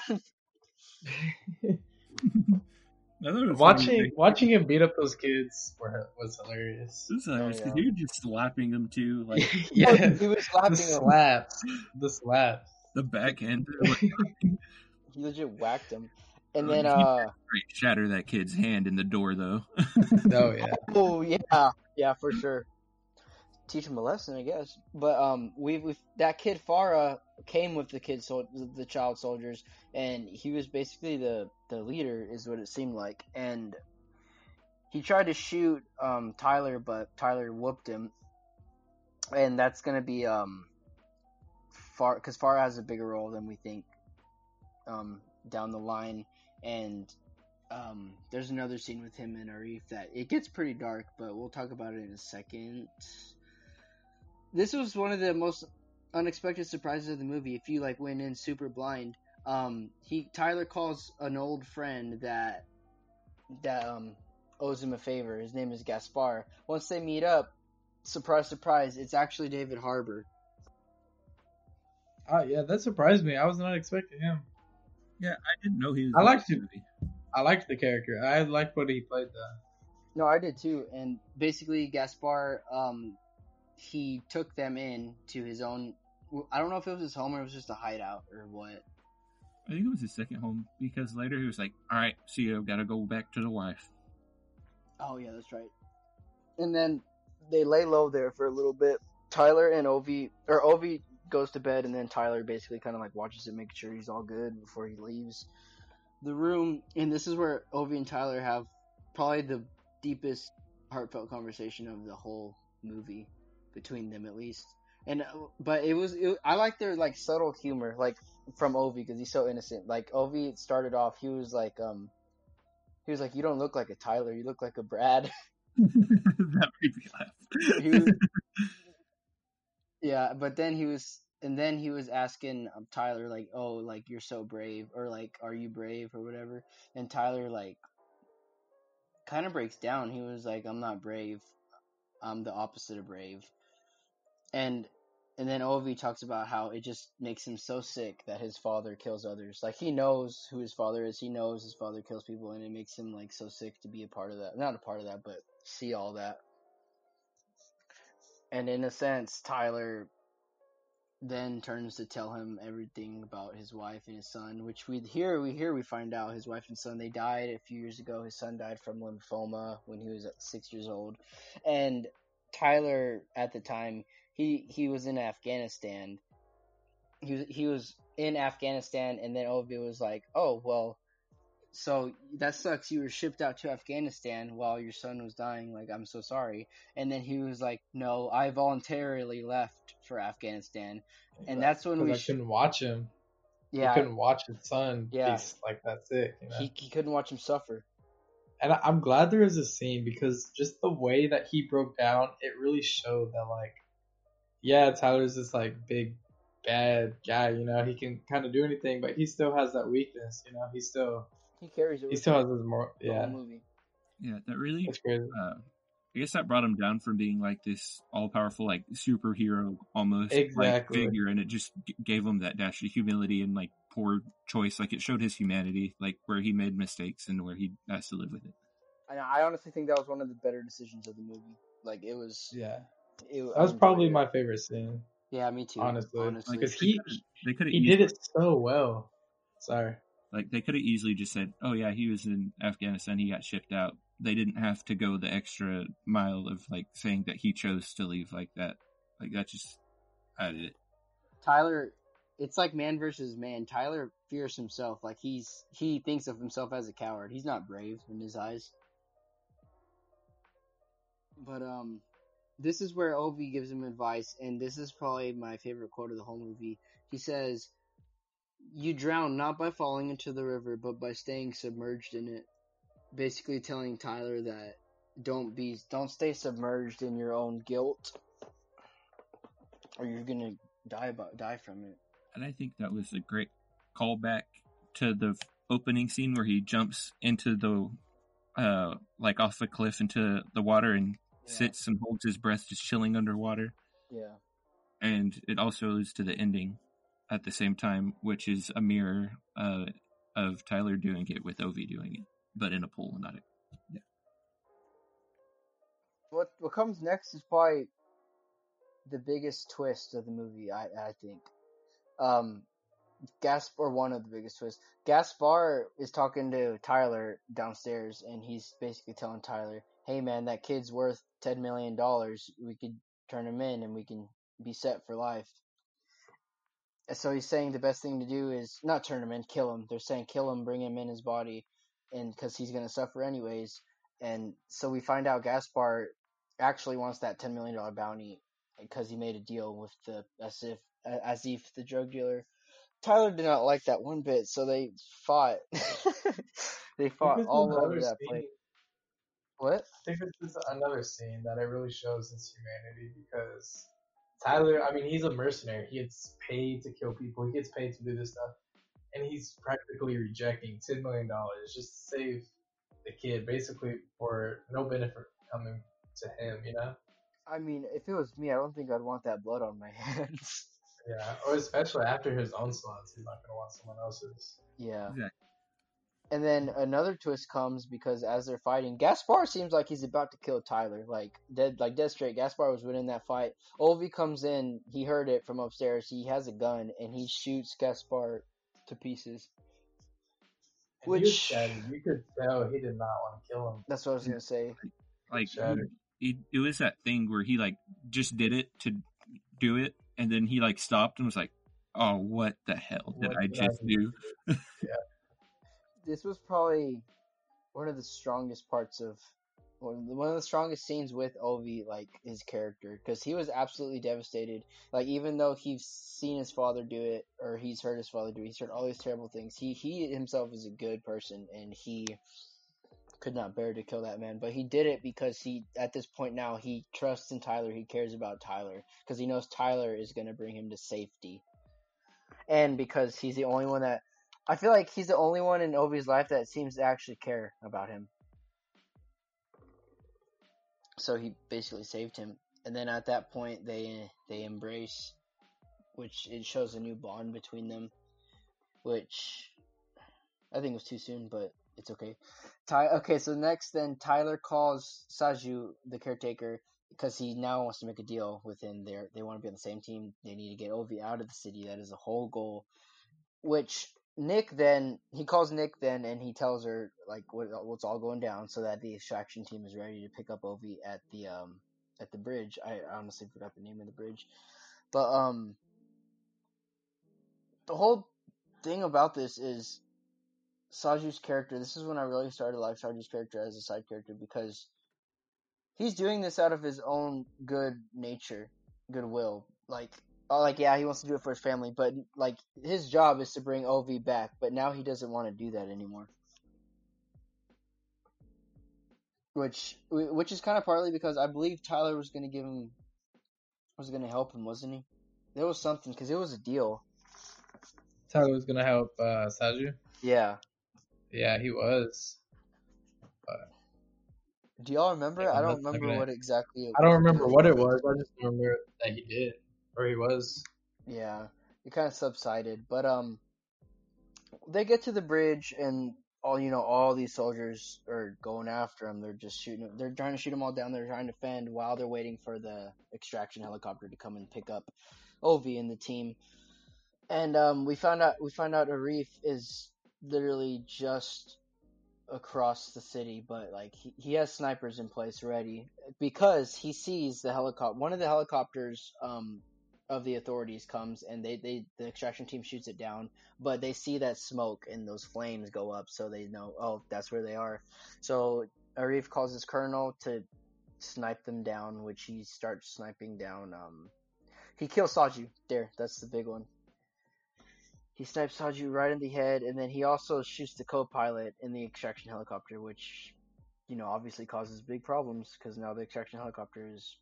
Speaker 2: I thought it was
Speaker 1: watching
Speaker 2: funny.
Speaker 1: watching him beat up those kids were, was hilarious.
Speaker 2: This is hilarious
Speaker 3: Oh,
Speaker 2: 'cause
Speaker 3: yeah.
Speaker 2: he was just slapping them too, like
Speaker 1: yeah,
Speaker 3: he was slapping the
Speaker 1: slaps, the slaps.
Speaker 2: The backhand.
Speaker 3: He legit whacked him, and
Speaker 2: Oh,
Speaker 3: then uh,
Speaker 2: Shatter that kid's hand in the door, though.
Speaker 1: Oh yeah.
Speaker 3: oh yeah, yeah for sure. Teach him a lesson, I guess. But um, we we that kid Farah came with the kid so the child soldiers, and he was basically the the leader, is what it seemed like. And he tried to shoot um Tyler, but Tyler whooped him, and that's gonna be um far because Farah has a bigger role than we think um down the line, and um, there's another scene with him and Arif that it gets pretty dark, but we'll talk about it in a second. This was one of the most unexpected surprises of the movie. If you like went in super blind, um, he Tyler calls an old friend that that um owes him a favor. His name is Gaspar. Once they meet up, surprise, surprise, it's actually David Harbour.
Speaker 1: Oh yeah, that surprised me. I was not expecting him.
Speaker 2: Yeah, I didn't know he was.
Speaker 1: I liked
Speaker 2: him.
Speaker 1: I liked the character. I liked what he played though.
Speaker 3: No, I did too. And basically, Gaspar, um, he took them in to his own. I don't know if it was his home or it was just a hideout or what.
Speaker 2: I think it was his second home because later he was like, "All right, see you. Gotta go back to the wife."
Speaker 3: Oh yeah, that's right. And then they lay low there for a little bit. Tyler and Ovi, or Ovi goes to bed, and then Tyler basically kind of like watches it, making sure he's all good before he leaves the room. And this is where Ovi and Tyler have probably the deepest, heartfelt conversation of the whole movie between them, at least. And uh, but it was, it, I like their like subtle humor, like from Ovi because he's so innocent. Like Ovi started off, he was like, um, he was like, "You don't look like a Tyler. You look like a Brad."
Speaker 2: that made me laugh.
Speaker 3: He was- yeah, but then he was, and then he was asking um, Tyler like, "Oh, like you're so brave," or like, "Are you brave?" or whatever. And Tyler like, kind of breaks down. He was like, "I'm not brave. I'm the opposite of brave." And
Speaker 4: and then Ovi talks about how it just makes him so sick that his father kills others. Like he knows who his father is. He knows his father kills people, and it makes him like so sick to be a part of that. Not a part of that, but see all that. And in a sense, Tyler then turns to tell him everything about his wife and his son, which we hear we hear we find out his wife and son they died a few years ago. His son died from lymphoma when he was six years old, and Tyler at the time he he was in Afghanistan. He was he was in Afghanistan, and then Ovi was like, "Oh well, so that sucks. You were shipped out to Afghanistan while your son was dying. Like, I'm so sorry." And then he was like, "No, I voluntarily left for Afghanistan," and that's when we
Speaker 1: I couldn't watch him.
Speaker 4: yeah
Speaker 1: He couldn't watch his son
Speaker 4: Yeah.
Speaker 1: be like that sick. You know?
Speaker 4: he he couldn't watch him suffer.
Speaker 1: and I- I'm glad there is a scene because just the way that he broke down, it really showed that like, yeah, Tyler's this like big bad guy. You know, he can kind of do anything, but he still has that weakness. You know, he still
Speaker 4: He carries it.
Speaker 1: he still has his more yeah.
Speaker 4: movie.
Speaker 2: Yeah, that really.
Speaker 1: It's crazy.
Speaker 2: Uh, I guess that brought him down from being like this all-powerful, like superhero almost
Speaker 1: Exactly.
Speaker 2: like figure, and it just g- gave him that dash of humility and like poor choice. Like it showed his humanity, like where he made mistakes and where he has to live with it.
Speaker 3: And I honestly think that was one of the better decisions of the movie. Like it was.
Speaker 1: Yeah,
Speaker 3: It,
Speaker 1: that was probably my favorite scene.
Speaker 4: Yeah, me too.
Speaker 1: Honestly.
Speaker 4: honestly.
Speaker 1: Because
Speaker 2: They
Speaker 1: he
Speaker 2: they could
Speaker 1: he did it so well. Sorry.
Speaker 2: Like they could have easily just said, "Oh yeah, he was in Afghanistan. He got shipped out." They didn't have to go the extra mile of like saying that he chose to leave like that. Like that just added it.
Speaker 4: Tyler, it's like man versus man. Tyler fears himself. Like he's he thinks of himself as a coward. He's not brave in his eyes. But um, this is where Ovi gives him advice, and this is probably my favorite quote of the whole movie. He says, "You drown not by falling into the river, but by staying submerged in it." Basically, telling Tyler that don't be don't stay submerged in your own guilt, or you're gonna die about die from it.
Speaker 2: And I think that was a great callback to the opening scene where he jumps into the uh like off a cliff into the water and
Speaker 4: Yeah.
Speaker 2: sits and holds his breath just chilling underwater.
Speaker 4: Yeah.
Speaker 2: And it also leads to the ending at the same time, which is a mirror uh of Tyler doing it with Ovi doing it, but in a pool, not it.
Speaker 3: What what comes next is probably the biggest twist of the movie. I I think. Um, Gaspar, one of the biggest twists. Gaspar is talking to Tyler downstairs, and he's basically telling Tyler, "Hey man, that kid's worth ten million dollars. We could turn him in, and we can be set for life." So he's saying the best thing to do is not turn him in, kill him. They're saying kill him, bring him in his body, and because he's gonna suffer anyways. And so we find out Gaspar actually wants that ten million dollar bounty because he made a deal with the Asif Asif the drug dealer. Tyler did not like that one bit, so they fought. they fought all over that
Speaker 1: scene-
Speaker 3: place. What?
Speaker 1: I think this is another scene that it really shows his humanity because Tyler, I mean, he's a mercenary. He gets paid to kill people. He gets paid to do this stuff, and he's practically rejecting ten million dollars just to save the kid, basically for no benefit coming to him. You know?
Speaker 3: I mean, if it was me, I don't think I'd want that blood on my hands.
Speaker 1: Yeah. Or especially after his own sons, he's not gonna want someone else's.
Speaker 3: yeah.
Speaker 2: Exactly.
Speaker 3: And then another twist comes because as they're fighting, Gaspar seems like he's about to kill Tyler. Like dead, like dead straight. Gaspar was winning that fight. Ovi comes in. He heard it from upstairs. He has a gun and he shoots Gaspar to pieces.
Speaker 1: And
Speaker 3: Which-
Speaker 1: shattered. You could tell he did not want to kill him.
Speaker 3: That's what I was gonna say.
Speaker 2: Like
Speaker 1: Shattered.
Speaker 2: it, it was that thing where he like just did it to do it, and then he like stopped and was like, "Oh, what the hell did
Speaker 1: What
Speaker 2: I
Speaker 1: did I
Speaker 2: just
Speaker 1: do?"
Speaker 2: do?"
Speaker 3: This was probably one of the strongest parts of one of the strongest scenes with Ovi, like his character, because he was absolutely devastated. Like even though he's seen his father do it, or he's heard his father do, it, he's heard all these terrible things. He he himself is a good person, and he could not bear to kill that man. But he did it because he, at this point now, he trusts in Tyler. He cares about Tyler because he knows Tyler is going to bring him to safety, and because he's the only one that. I feel like he's the only one in Ovi's life that seems to actually care about him. So he basically saved him, and then at that point they they embrace, which it shows a new bond between them, which I think was too soon, but it's okay. Ty- okay, so next then Tyler calls Saju the caretaker because he now wants to make a deal with him. They they want to be on the same team. They need to get Ovi out of the city. That is the whole goal. Which Nick then he calls Nick then and he tells her like what, what's all going down so that the extraction team is ready to pick up Ovi at the um at the bridge. I honestly forgot the name of the bridge, but um the whole thing about this is Saju's character. This is when I really started to like Saju's character as a side character because he's doing this out of his own good nature, goodwill. Like, oh, like yeah, he wants to do it for his family, but like his job is to bring Ovi back. But now he doesn't want to do that anymore. Which, which is kind of partly because I believe Tyler was going to give him, was going to help him, wasn't he? There was something because it was a deal.
Speaker 1: Tyler was gonna help uh, Saju.
Speaker 3: Yeah.
Speaker 1: Yeah, he was.
Speaker 3: Do y'all remember?
Speaker 1: Yeah,
Speaker 3: I don't remember
Speaker 1: gonna-
Speaker 3: what exactly. It
Speaker 1: I don't remember what it was. I just remember that he did, or he was.
Speaker 3: Yeah, it kind of subsided, but um, they get to the bridge and all you know, all these soldiers are going after him. They're just shooting. They're trying to shoot them all down. They're trying to fend while they're waiting for the extraction helicopter to come and pick up Ovi and the team. And um, we found out we found out Arif is literally just across the city, but like he, he has snipers in place ready because he sees the helicopter. One of the helicopters um, of the authorities comes and they, they the extraction team shoots it down, but they see that smoke and those flames go up, so they know oh that's where they are. So Arif calls his colonel to snipe them down, which he starts sniping down. Um, he kills Saju. There, that's the big one. He snipes Saju right in the head, and then he also shoots the co-pilot in the extraction helicopter, which, you know, obviously causes big problems because now the extraction helicopter is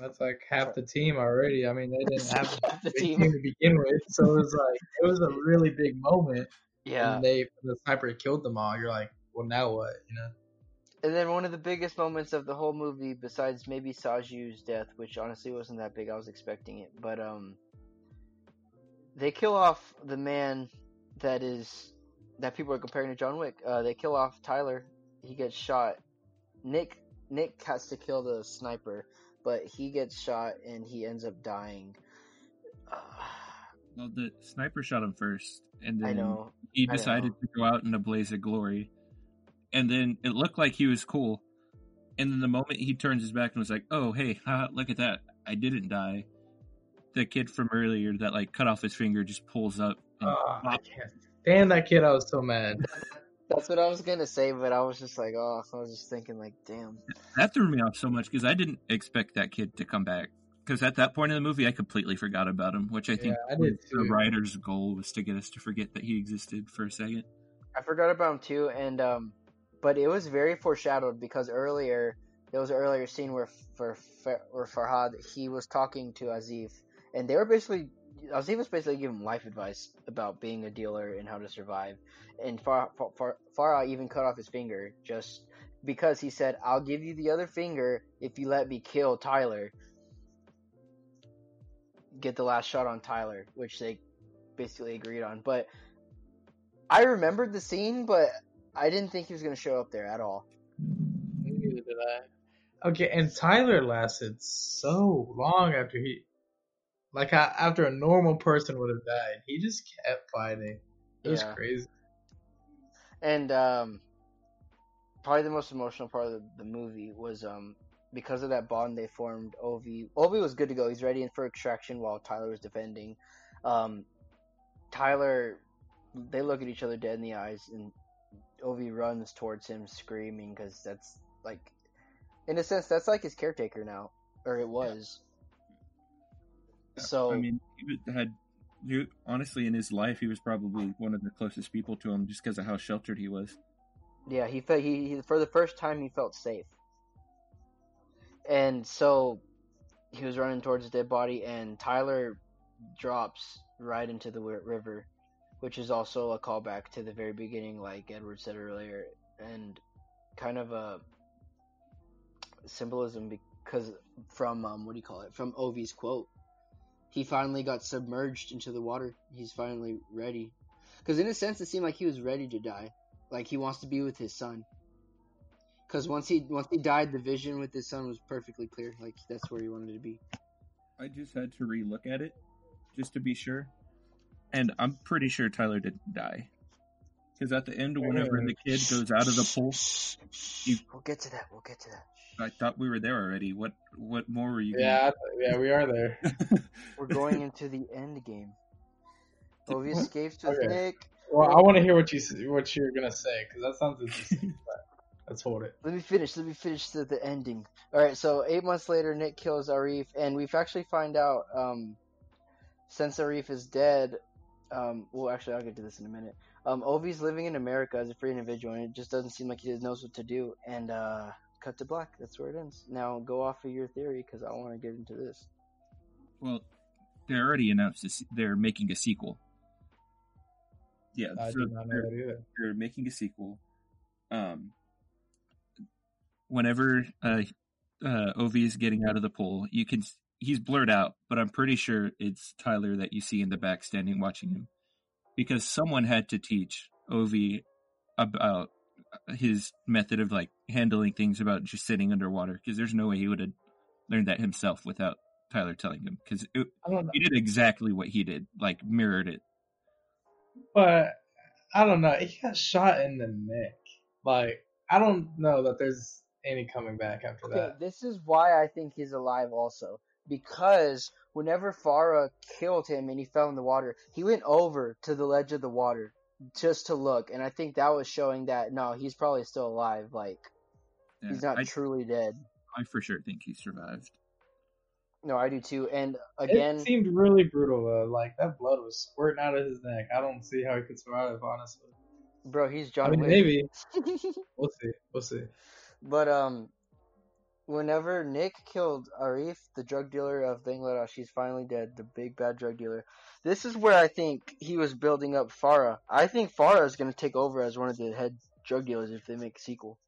Speaker 1: That's like half the team already. I mean, they didn't have
Speaker 3: half the team.
Speaker 1: team to begin with, so it was like it was a really big moment.
Speaker 3: Yeah,
Speaker 1: And they the sniper killed them all. You're like, well, now what? You know?
Speaker 3: and then one of the biggest moments of the whole movie, besides maybe Saju's death, which honestly wasn't that big, I was expecting it, but um, they kill off the man that is that people are comparing to John Wick. Uh, they kill off Tyler. He gets shot. Nick Nick has to kill the sniper, but he gets shot and he ends up dying.
Speaker 2: Well, the sniper shot him first, and then
Speaker 3: I know.
Speaker 2: he
Speaker 3: I
Speaker 2: decided
Speaker 3: know.
Speaker 2: to go out in a blaze of glory. And then it looked like he was cool. And then the moment he turns his back and was like, "Oh, hey, haha, look at that! I didn't die." The kid from earlier that like cut off his finger just pulls up. And
Speaker 1: Oh, I can't stand that kid. I was so mad.
Speaker 3: That's what I was gonna say, but I was just like, oh, I was just thinking, like, damn.
Speaker 2: that threw me off so much because I didn't expect that kid to come back. Because at that point in the movie, I completely forgot about him, which I think
Speaker 1: Yeah, I did
Speaker 2: the writer's goal was to get us to forget that he existed for a second.
Speaker 3: I forgot about him too, and um, but it was very foreshadowed because earlier there was an earlier scene where for where Farhad he was talking to Asif, and they were basically Asif was basically giving him life advice about being a dealer and how to survive, and Far, Far, Farhad even cut off his finger just because he said, "I'll give you the other finger if you let me kill Tyler." Get the last shot on Tyler, which they basically agreed on, but. I remembered the scene, but I didn't think he was going to show up there at all.
Speaker 1: Neither did I. Okay, and Tyler lasted so long after he, like a- after a normal person would have died. He just kept fighting. It was crazy.
Speaker 3: And um, probably the most emotional part of the, the movie was um, because of that bond they formed. Ovi Ovi was good to go. He's ready for extraction while Tyler was defending. Um, Tyler, they look at each other dead in the eyes, and Ovi runs towards him screaming because that's like, in a sense, that's like his caretaker now, or it was. So
Speaker 2: I mean, he had you honestly in his life, he was probably one of the closest people to him just because of how sheltered he was.
Speaker 3: Yeah, he felt he, he for the first time he felt safe, and so he was running towards his dead body, and Tyler drops right into the river, which is also a callback to the very beginning, like Edward said earlier, and kind of a symbolism because from um, what do you call it? From Ovi's quote,
Speaker 4: he finally got submerged into the water. He's finally ready. Because in a sense, it seemed like he was ready to die. Like he wants to be with his son. Because once he once he died, the vision with his son was perfectly clear. Like that's where he wanted to be.
Speaker 2: I just had to relook at it just to be sure, and I'm pretty sure Tyler didn't die. Because at the end, whenever the kid goes out of the pool, you,
Speaker 3: We'll get to that. We'll get to that.
Speaker 2: I thought we were there already. What what more were you?
Speaker 1: Yeah, I th- yeah, we are there.
Speaker 3: We're going into the end game. Ovi
Speaker 2: What?
Speaker 3: escapes with
Speaker 1: Okay.
Speaker 3: Nick.
Speaker 1: Well, I want to hear what you what you're gonna say because that sounds interesting. let's hold it.
Speaker 3: Let me finish. Let me finish the, the ending. All right. So eight months later, Nick kills Asif, and we've actually find out um, since Asif is dead. Um, well, actually, I'll get to this in a minute. Um, Ovi's living in America as a free individual, and it just doesn't seem like he knows what to do. And uh, cut to black. That's where it ends. Now go off of your theory because I want to get into this.
Speaker 2: well, they already announced this, they're making a sequel. Yeah,
Speaker 1: I
Speaker 2: so
Speaker 1: did not know
Speaker 2: they're-
Speaker 1: that either.
Speaker 2: they're making a sequel. Um, whenever uh, uh, Ovi is getting out of the pool, you can he's blurred out, but I'm pretty sure it's Tyler that you see in the back standing watching him, because someone had to teach Ovi about his method of like handling things about just sitting underwater, because there's no way he would have learned that himself without Tyler telling him, because
Speaker 1: I don't know,
Speaker 2: he did exactly what he did, like mirrored it.
Speaker 1: but I don't know. He got shot in the neck. Like I don't know that there's any coming back after
Speaker 3: Okay,
Speaker 1: that.
Speaker 3: this is why I think he's alive also. Because whenever Farah killed him and he fell in the water, he went over to the ledge of the water just to look. And I think that was showing that, no, he's probably still alive. Like,
Speaker 2: Yeah,
Speaker 3: he's not
Speaker 2: I,
Speaker 3: truly dead.
Speaker 2: I for sure think he survived.
Speaker 3: No, I do too. And again,
Speaker 1: it seemed really brutal though. Like that blood was squirting out of his neck. I don't see how he could survive, honestly.
Speaker 3: bro, he's
Speaker 1: I
Speaker 3: John
Speaker 1: mean,
Speaker 3: Wick.
Speaker 1: maybe we'll see. We'll see.
Speaker 3: But um, whenever Nick killed Asif, the drug dealer of Bangladesh, he's finally dead. The big bad drug dealer. This is where I think he was building up Farah. I think Farah is going to take over as one of the head drug dealers if they make a sequel.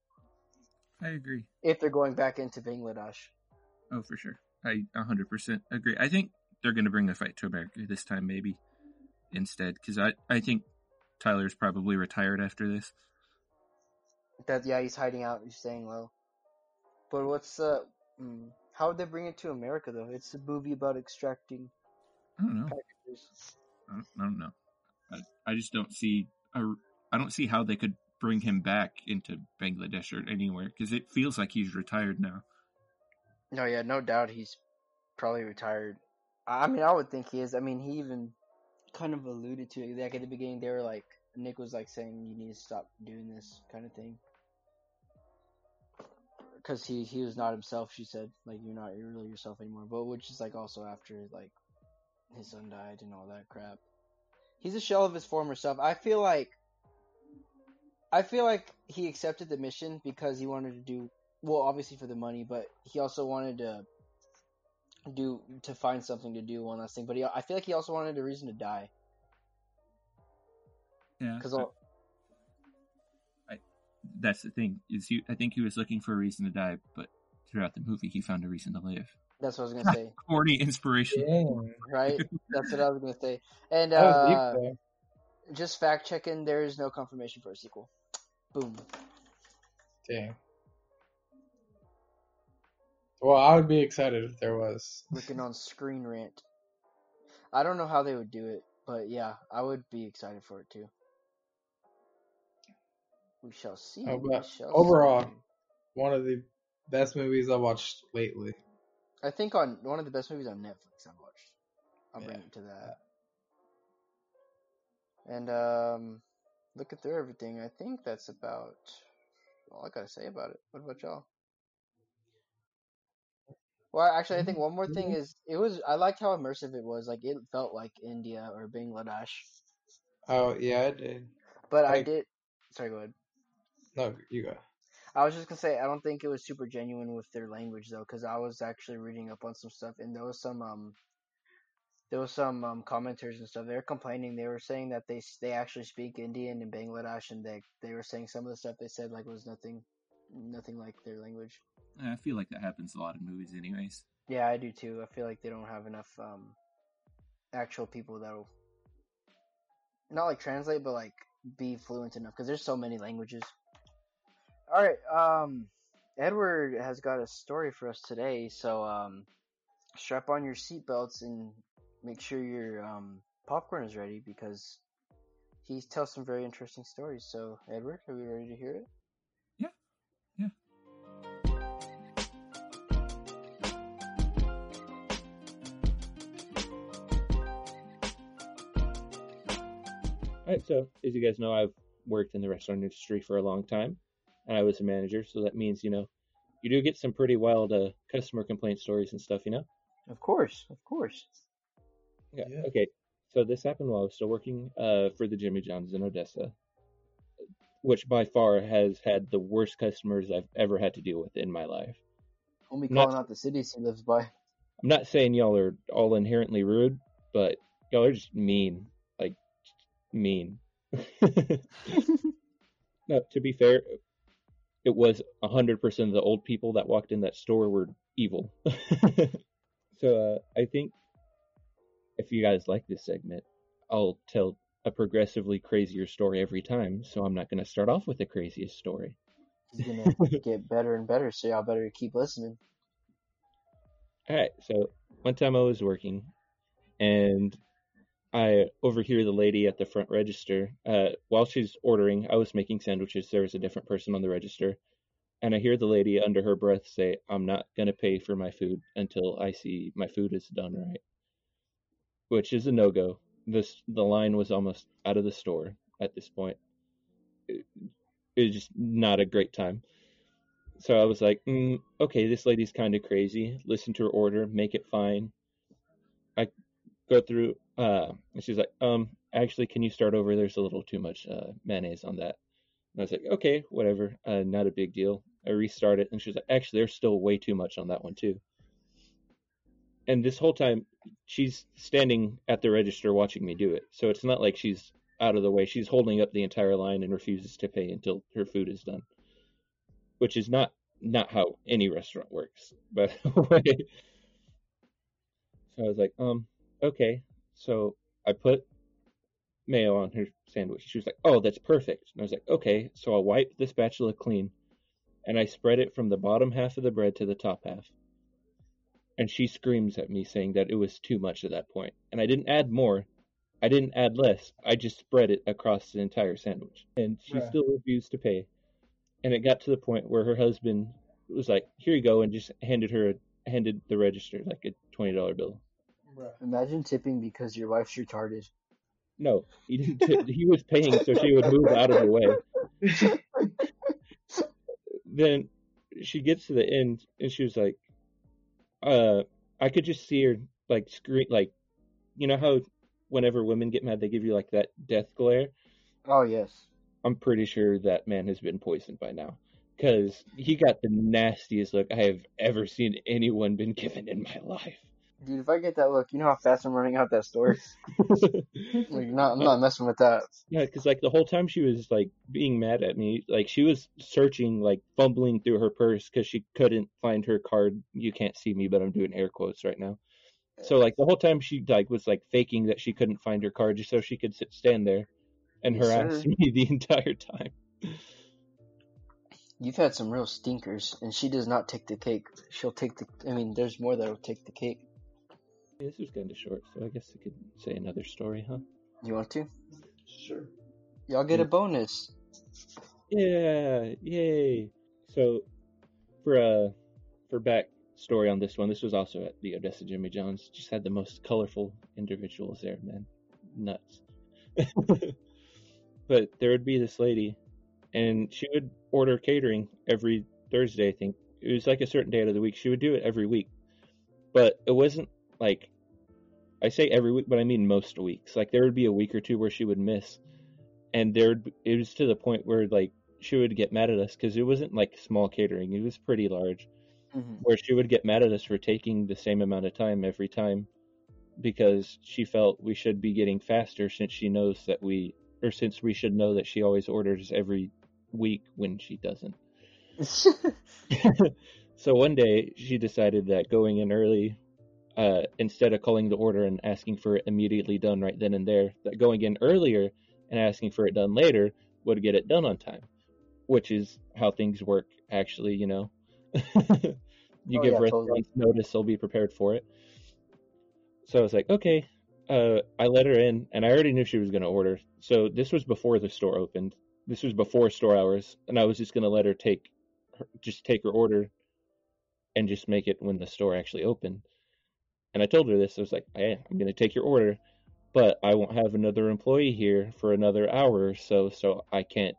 Speaker 2: I agree.
Speaker 3: If they're going back into Bangladesh.
Speaker 2: Oh, for sure. I 100% agree. I think they're going to bring the fight to America this time, maybe instead, because I, I think Tyler's probably retired after this.
Speaker 3: That yeah, he's hiding out. He's staying low. But what's uh, mm, how would they bring it to America though? It's a movie about extracting
Speaker 2: I don't know.
Speaker 3: packages.
Speaker 2: I don't, I don't know. I, I just don't see. A, I don't see how they could bring him back into Bangladesh or anywhere because it feels like he's retired now.
Speaker 3: No, yeah, no doubt he's probably retired. I I mean, I would think he is. I mean, he even kind of alluded to it. Like at the beginning, they were like, Nick was like saying, "You need to stop doing this," kind of thing. Because he he was not himself. She said, like, "You're not you're really yourself anymore." But which is like also after like his son died and all that crap. He's a shell of his former self. I feel like. I feel like he accepted the mission because he wanted to do well, obviously for the money, but he also wanted to do to find something to do one last thing. But he, I feel like he also wanted a reason to die
Speaker 2: Yeah,
Speaker 3: because
Speaker 2: that's the thing. Is he, I think he was looking for a reason to die, but throughout the movie, he found a reason to live.
Speaker 3: that's what I was gonna say,
Speaker 2: Corny inspiration.
Speaker 1: Dang.
Speaker 3: right? That's what I was gonna say. And uh,
Speaker 1: deep
Speaker 3: just fact checking, there is no confirmation for a sequel. Boom.
Speaker 1: Dang. Well, I would be excited if there was.
Speaker 3: Looking on Screen Rant. I don't know how they would do it, but yeah, I would be excited for it too. We shall see. We shall
Speaker 1: overall-
Speaker 3: see.
Speaker 1: One of the best movies I watched lately.
Speaker 3: I think on one of the best movies on Netflix I've watched. I'll bring it to that. And um, looking through everything, I think that's about all I gotta say about it. What about y'all? Well, actually, I think one more thing is it was I liked how immersive it was. Like it felt like India or Bangladesh.
Speaker 1: Oh yeah, I did.
Speaker 3: But I did. Sorry, go ahead.
Speaker 1: No, you go.
Speaker 3: I was just gonna say I don't think it was super genuine with their language though, because I was actually reading up on some stuff and there was some um, there was some um commenters and stuff. They were complaining. They were saying that they they actually speak Indian in Bangladesh, and they they were saying some of the stuff they said like was nothing, nothing like their language.
Speaker 2: I feel like that happens a lot in movies, anyways.
Speaker 3: Yeah, I do too. I feel like they don't have enough um actual people that'll not like translate, but like be fluent enough because there's so many languages. All right, um, Edward has got a story for us today, so um, strap on your seatbelts and make sure your um, popcorn is ready because he tells some very interesting stories. So, Edward, are we ready to hear it?
Speaker 5: Yeah. Yeah.
Speaker 2: All right, so as you guys know, I've worked in the restaurant industry for a long time, and I was a manager, so that means you know, you do get some pretty wild uh, customer complaint stories and stuff, you know.
Speaker 3: Of course, of course.
Speaker 2: Yeah.
Speaker 1: Yeah.
Speaker 2: Okay. So this happened while I was still working uh, for the Jimmy John's in Odessa, which by far has had the worst customers I've ever had to deal with in my life.
Speaker 3: Only
Speaker 2: Not-
Speaker 3: calling out the cities he lives by.
Speaker 2: I'm not saying y'all are all inherently rude, but y'all are just mean, like mean. no, to be fair, it was hundred percent of the old people that walked in that store were evil. so uh, I think if you guys like this segment, I'll tell a progressively crazier story every time. So I'm not going to start off with the craziest story.
Speaker 3: He's gonna get better and better, so y'all better keep listening.
Speaker 2: All right. So one time I was working, and I overhear the lady at the front register. Uh, while she's ordering, I was making sandwiches. There was a different person on the register, and I hear the lady under her breath say, "I'm not gonna pay for my food until I see my food is done right," which is a no go. This the line was almost out of the store at this point. It, it was just not a great time. So I was like, mm, okay, this lady's kind of crazy. Listen to her order, make it fine. I go through, uh, and she's like, um, actually, can you start over? There's a little too much uh, mayonnaise on that. And I was like, okay, whatever, uh, not a big deal. I restart it, and she's like, actually, there's still way too much on that one too. And this whole time, she's standing at the register watching me do it. So it's not like she's out of the way. She's holding up the entire line and refuses to pay until her food is done which is not not how any restaurant works. By the way, so I was like, um, okay. So I put mayo on her sandwich. She was like, oh, that's perfect. And I was like, okay. So I'll wipe the spatula clean, and I spread it from the bottom half of the bread to the top half. And she screams at me saying that it was too much at that point. and I didn't add more. I didn't add less. I just spread it across the entire sandwich, and she
Speaker 1: Right.
Speaker 2: still refused to pay and it got to the point where her husband was like, "Here you go," and just handed her handed the register like a twenty dollar bill.
Speaker 3: Imagine tipping because your wife's retarded.
Speaker 2: No, he didn't. T- he was paying so she would move out of the way. Then she gets to the end and she was like, "Uh, I could just see her like scream like, you know how whenever women get mad they give you like that death glare."
Speaker 3: Oh yes.
Speaker 2: I'm pretty sure that man has been poisoned by now. Because he got the nastiest look I have ever seen anyone been given in my life.
Speaker 3: Dude, if I get that look, you know how fast I'm running out that store. Like, not, I'm not messing with that.
Speaker 2: yeah, because like the whole time she was like being mad at me, like she was searching, like fumbling through her purse because she couldn't find her card. You can't see me, but I'm doing air quotes right now. So like the whole time she like was like faking that she couldn't find her card just so she could sit stand there and harass me the entire time.
Speaker 3: You've had some real stinkers, and she does not take the cake. She'll take the. I mean, there's more that'll take the cake.
Speaker 2: This was kind of short, so I guess I could say another story, huh?
Speaker 3: You want to?
Speaker 1: Sure.
Speaker 3: Y'all get a bonus.
Speaker 2: Yeah, yay! So, for uh, for back story on this one, this was also at the Odessa Jimmy John's. Just had the most colorful individuals there, man, nuts. but there would be this lady, and she would order catering every Thursday. I think it was like a certain day out of the week. She would do it every week, but it wasn't like I say every week, but I mean most weeks. Like there would be a week or two where she would miss, and there would- it was to the point where like she would get mad at us because it wasn't like small catering; it was pretty large.
Speaker 3: Mm-hmm.
Speaker 2: Where she would get mad at us for taking the same amount of time every time because she felt we should be getting faster since she knows that we or since we should know that she always orders every week when she doesn't. so one day she decided that going in early uh, instead of calling the order and asking for it immediately done right then and there, that going in earlier and asking for it done later would get it done on time, which is how things work actually, you know. you
Speaker 6: Oh,
Speaker 2: give
Speaker 6: yeah,
Speaker 2: restaurants
Speaker 6: totally.
Speaker 2: notice, they'll be prepared for it. So I was like, okay. Uh, I let her in, and I already knew she was going to order. So this was before the store opened. This was before store hours, and I was just going to let her take, her, just take her order, and just make it when the store actually opened. And I told her this. I was like, hey, I'm going to take your order, but I won't have another employee here for another hour or so, so I can't,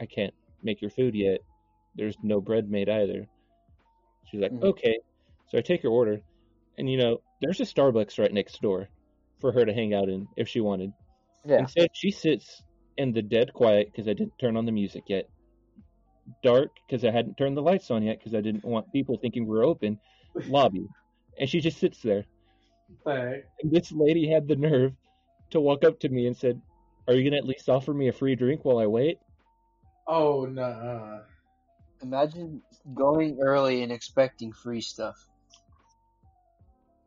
Speaker 2: I can't make your food yet. There's no bread made either. She's like,
Speaker 6: Mhm.
Speaker 2: okay. So I take her order, and you know, there's a Starbucks right next door for her to hang out in if she wanted.
Speaker 6: Yeah.
Speaker 2: Instead, she sits in the dead quiet because I didn't turn on the music yet. Dark because I hadn't turned the lights on yet because I didn't want people thinking we're open. Lobby, and she just sits there.
Speaker 1: Hey,
Speaker 2: And this lady had the nerve to walk up to me and said, "Are you gonna at least offer me a free drink while I wait?"
Speaker 1: oh no.
Speaker 3: Imagine going early and expecting free stuff.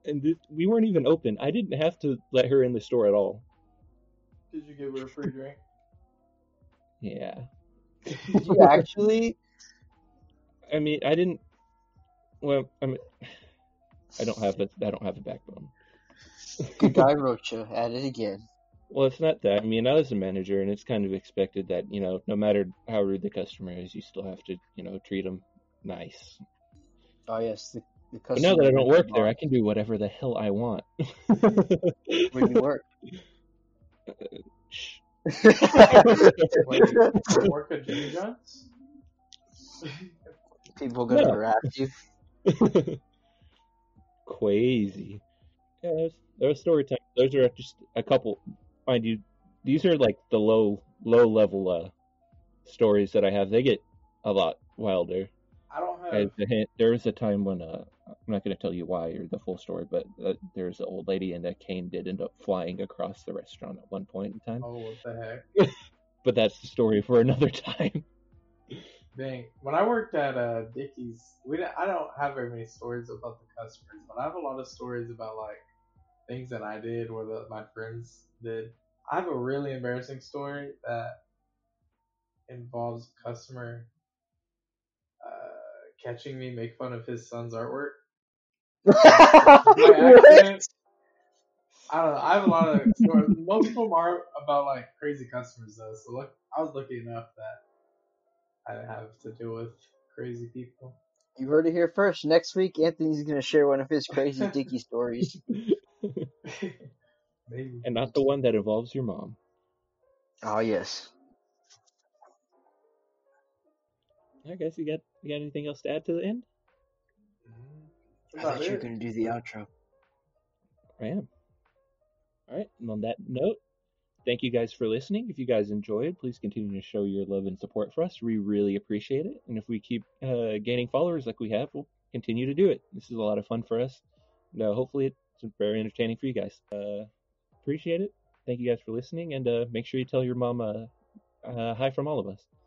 Speaker 2: And this, we weren't even open. I didn't have to let her in the store at all.
Speaker 1: Did you give her a free drink?
Speaker 2: Yeah.
Speaker 3: Did you actually?
Speaker 2: I mean, I didn't. Well, I mean, I don't have a, I don't have a backbone.
Speaker 3: Good guy, Rocha. At it again.
Speaker 2: Well, it's not that. I mean, I was a manager, and it's kind of expected that you know, no matter how rude the customer is, you still have to you know treat them nice.
Speaker 3: Oh yes, the, the
Speaker 2: But now that I don't work there, I can do whatever the hell I want.
Speaker 3: Where do you work?
Speaker 2: Shh.
Speaker 1: Wait, work at Jimmy John's?
Speaker 3: People gonna
Speaker 2: No.
Speaker 3: harass you.
Speaker 2: Crazy. Yeah, there's, there's story time. Those are just a couple. Mind you, these are like the low low level uh stories that I have. They get a lot wilder.
Speaker 1: I don't have.
Speaker 2: As a hint, there was a time when uh, I'm not going to tell you why or the full story, but uh, there's an old lady and a cane did end up flying across the restaurant at one point in time.
Speaker 1: Oh, what the heck?
Speaker 2: But that's the story for another time.
Speaker 1: Dang. When I worked at uh, Dickies, we don't, I don't have very many stories about the customers, but I have a lot of stories about like things that I did or that my friends did. I have a really embarrassing story that involves a customer uh, catching me make fun of his son's artwork. By
Speaker 3: what?
Speaker 1: accident. I don't know. I have a lot of stories. Most of them are about like crazy customers though. So look, I was lucky enough that I didn't have to deal with crazy people.
Speaker 3: You heard it here first. Next week, Anthony's gonna share one of his crazy Dicky stories.
Speaker 1: Maybe.
Speaker 2: and not the one that involves your mom.
Speaker 3: Oh yes.
Speaker 2: I guess you got you got anything else to add to the end?
Speaker 1: Mhm.
Speaker 3: I thought you were gonna do the outro.
Speaker 2: I am. All right. And on that note, thank you guys for listening. If you guys enjoyed, please continue to show your love and support for us. We really appreciate it. And if we keep uh, gaining followers like we have, we'll continue to do it. This is a lot of fun for us. No, hopefully it's very entertaining for you guys. Uh, appreciate it. Thank you guys for listening, and uh, make sure you tell your mom uh, uh, hi from all of us.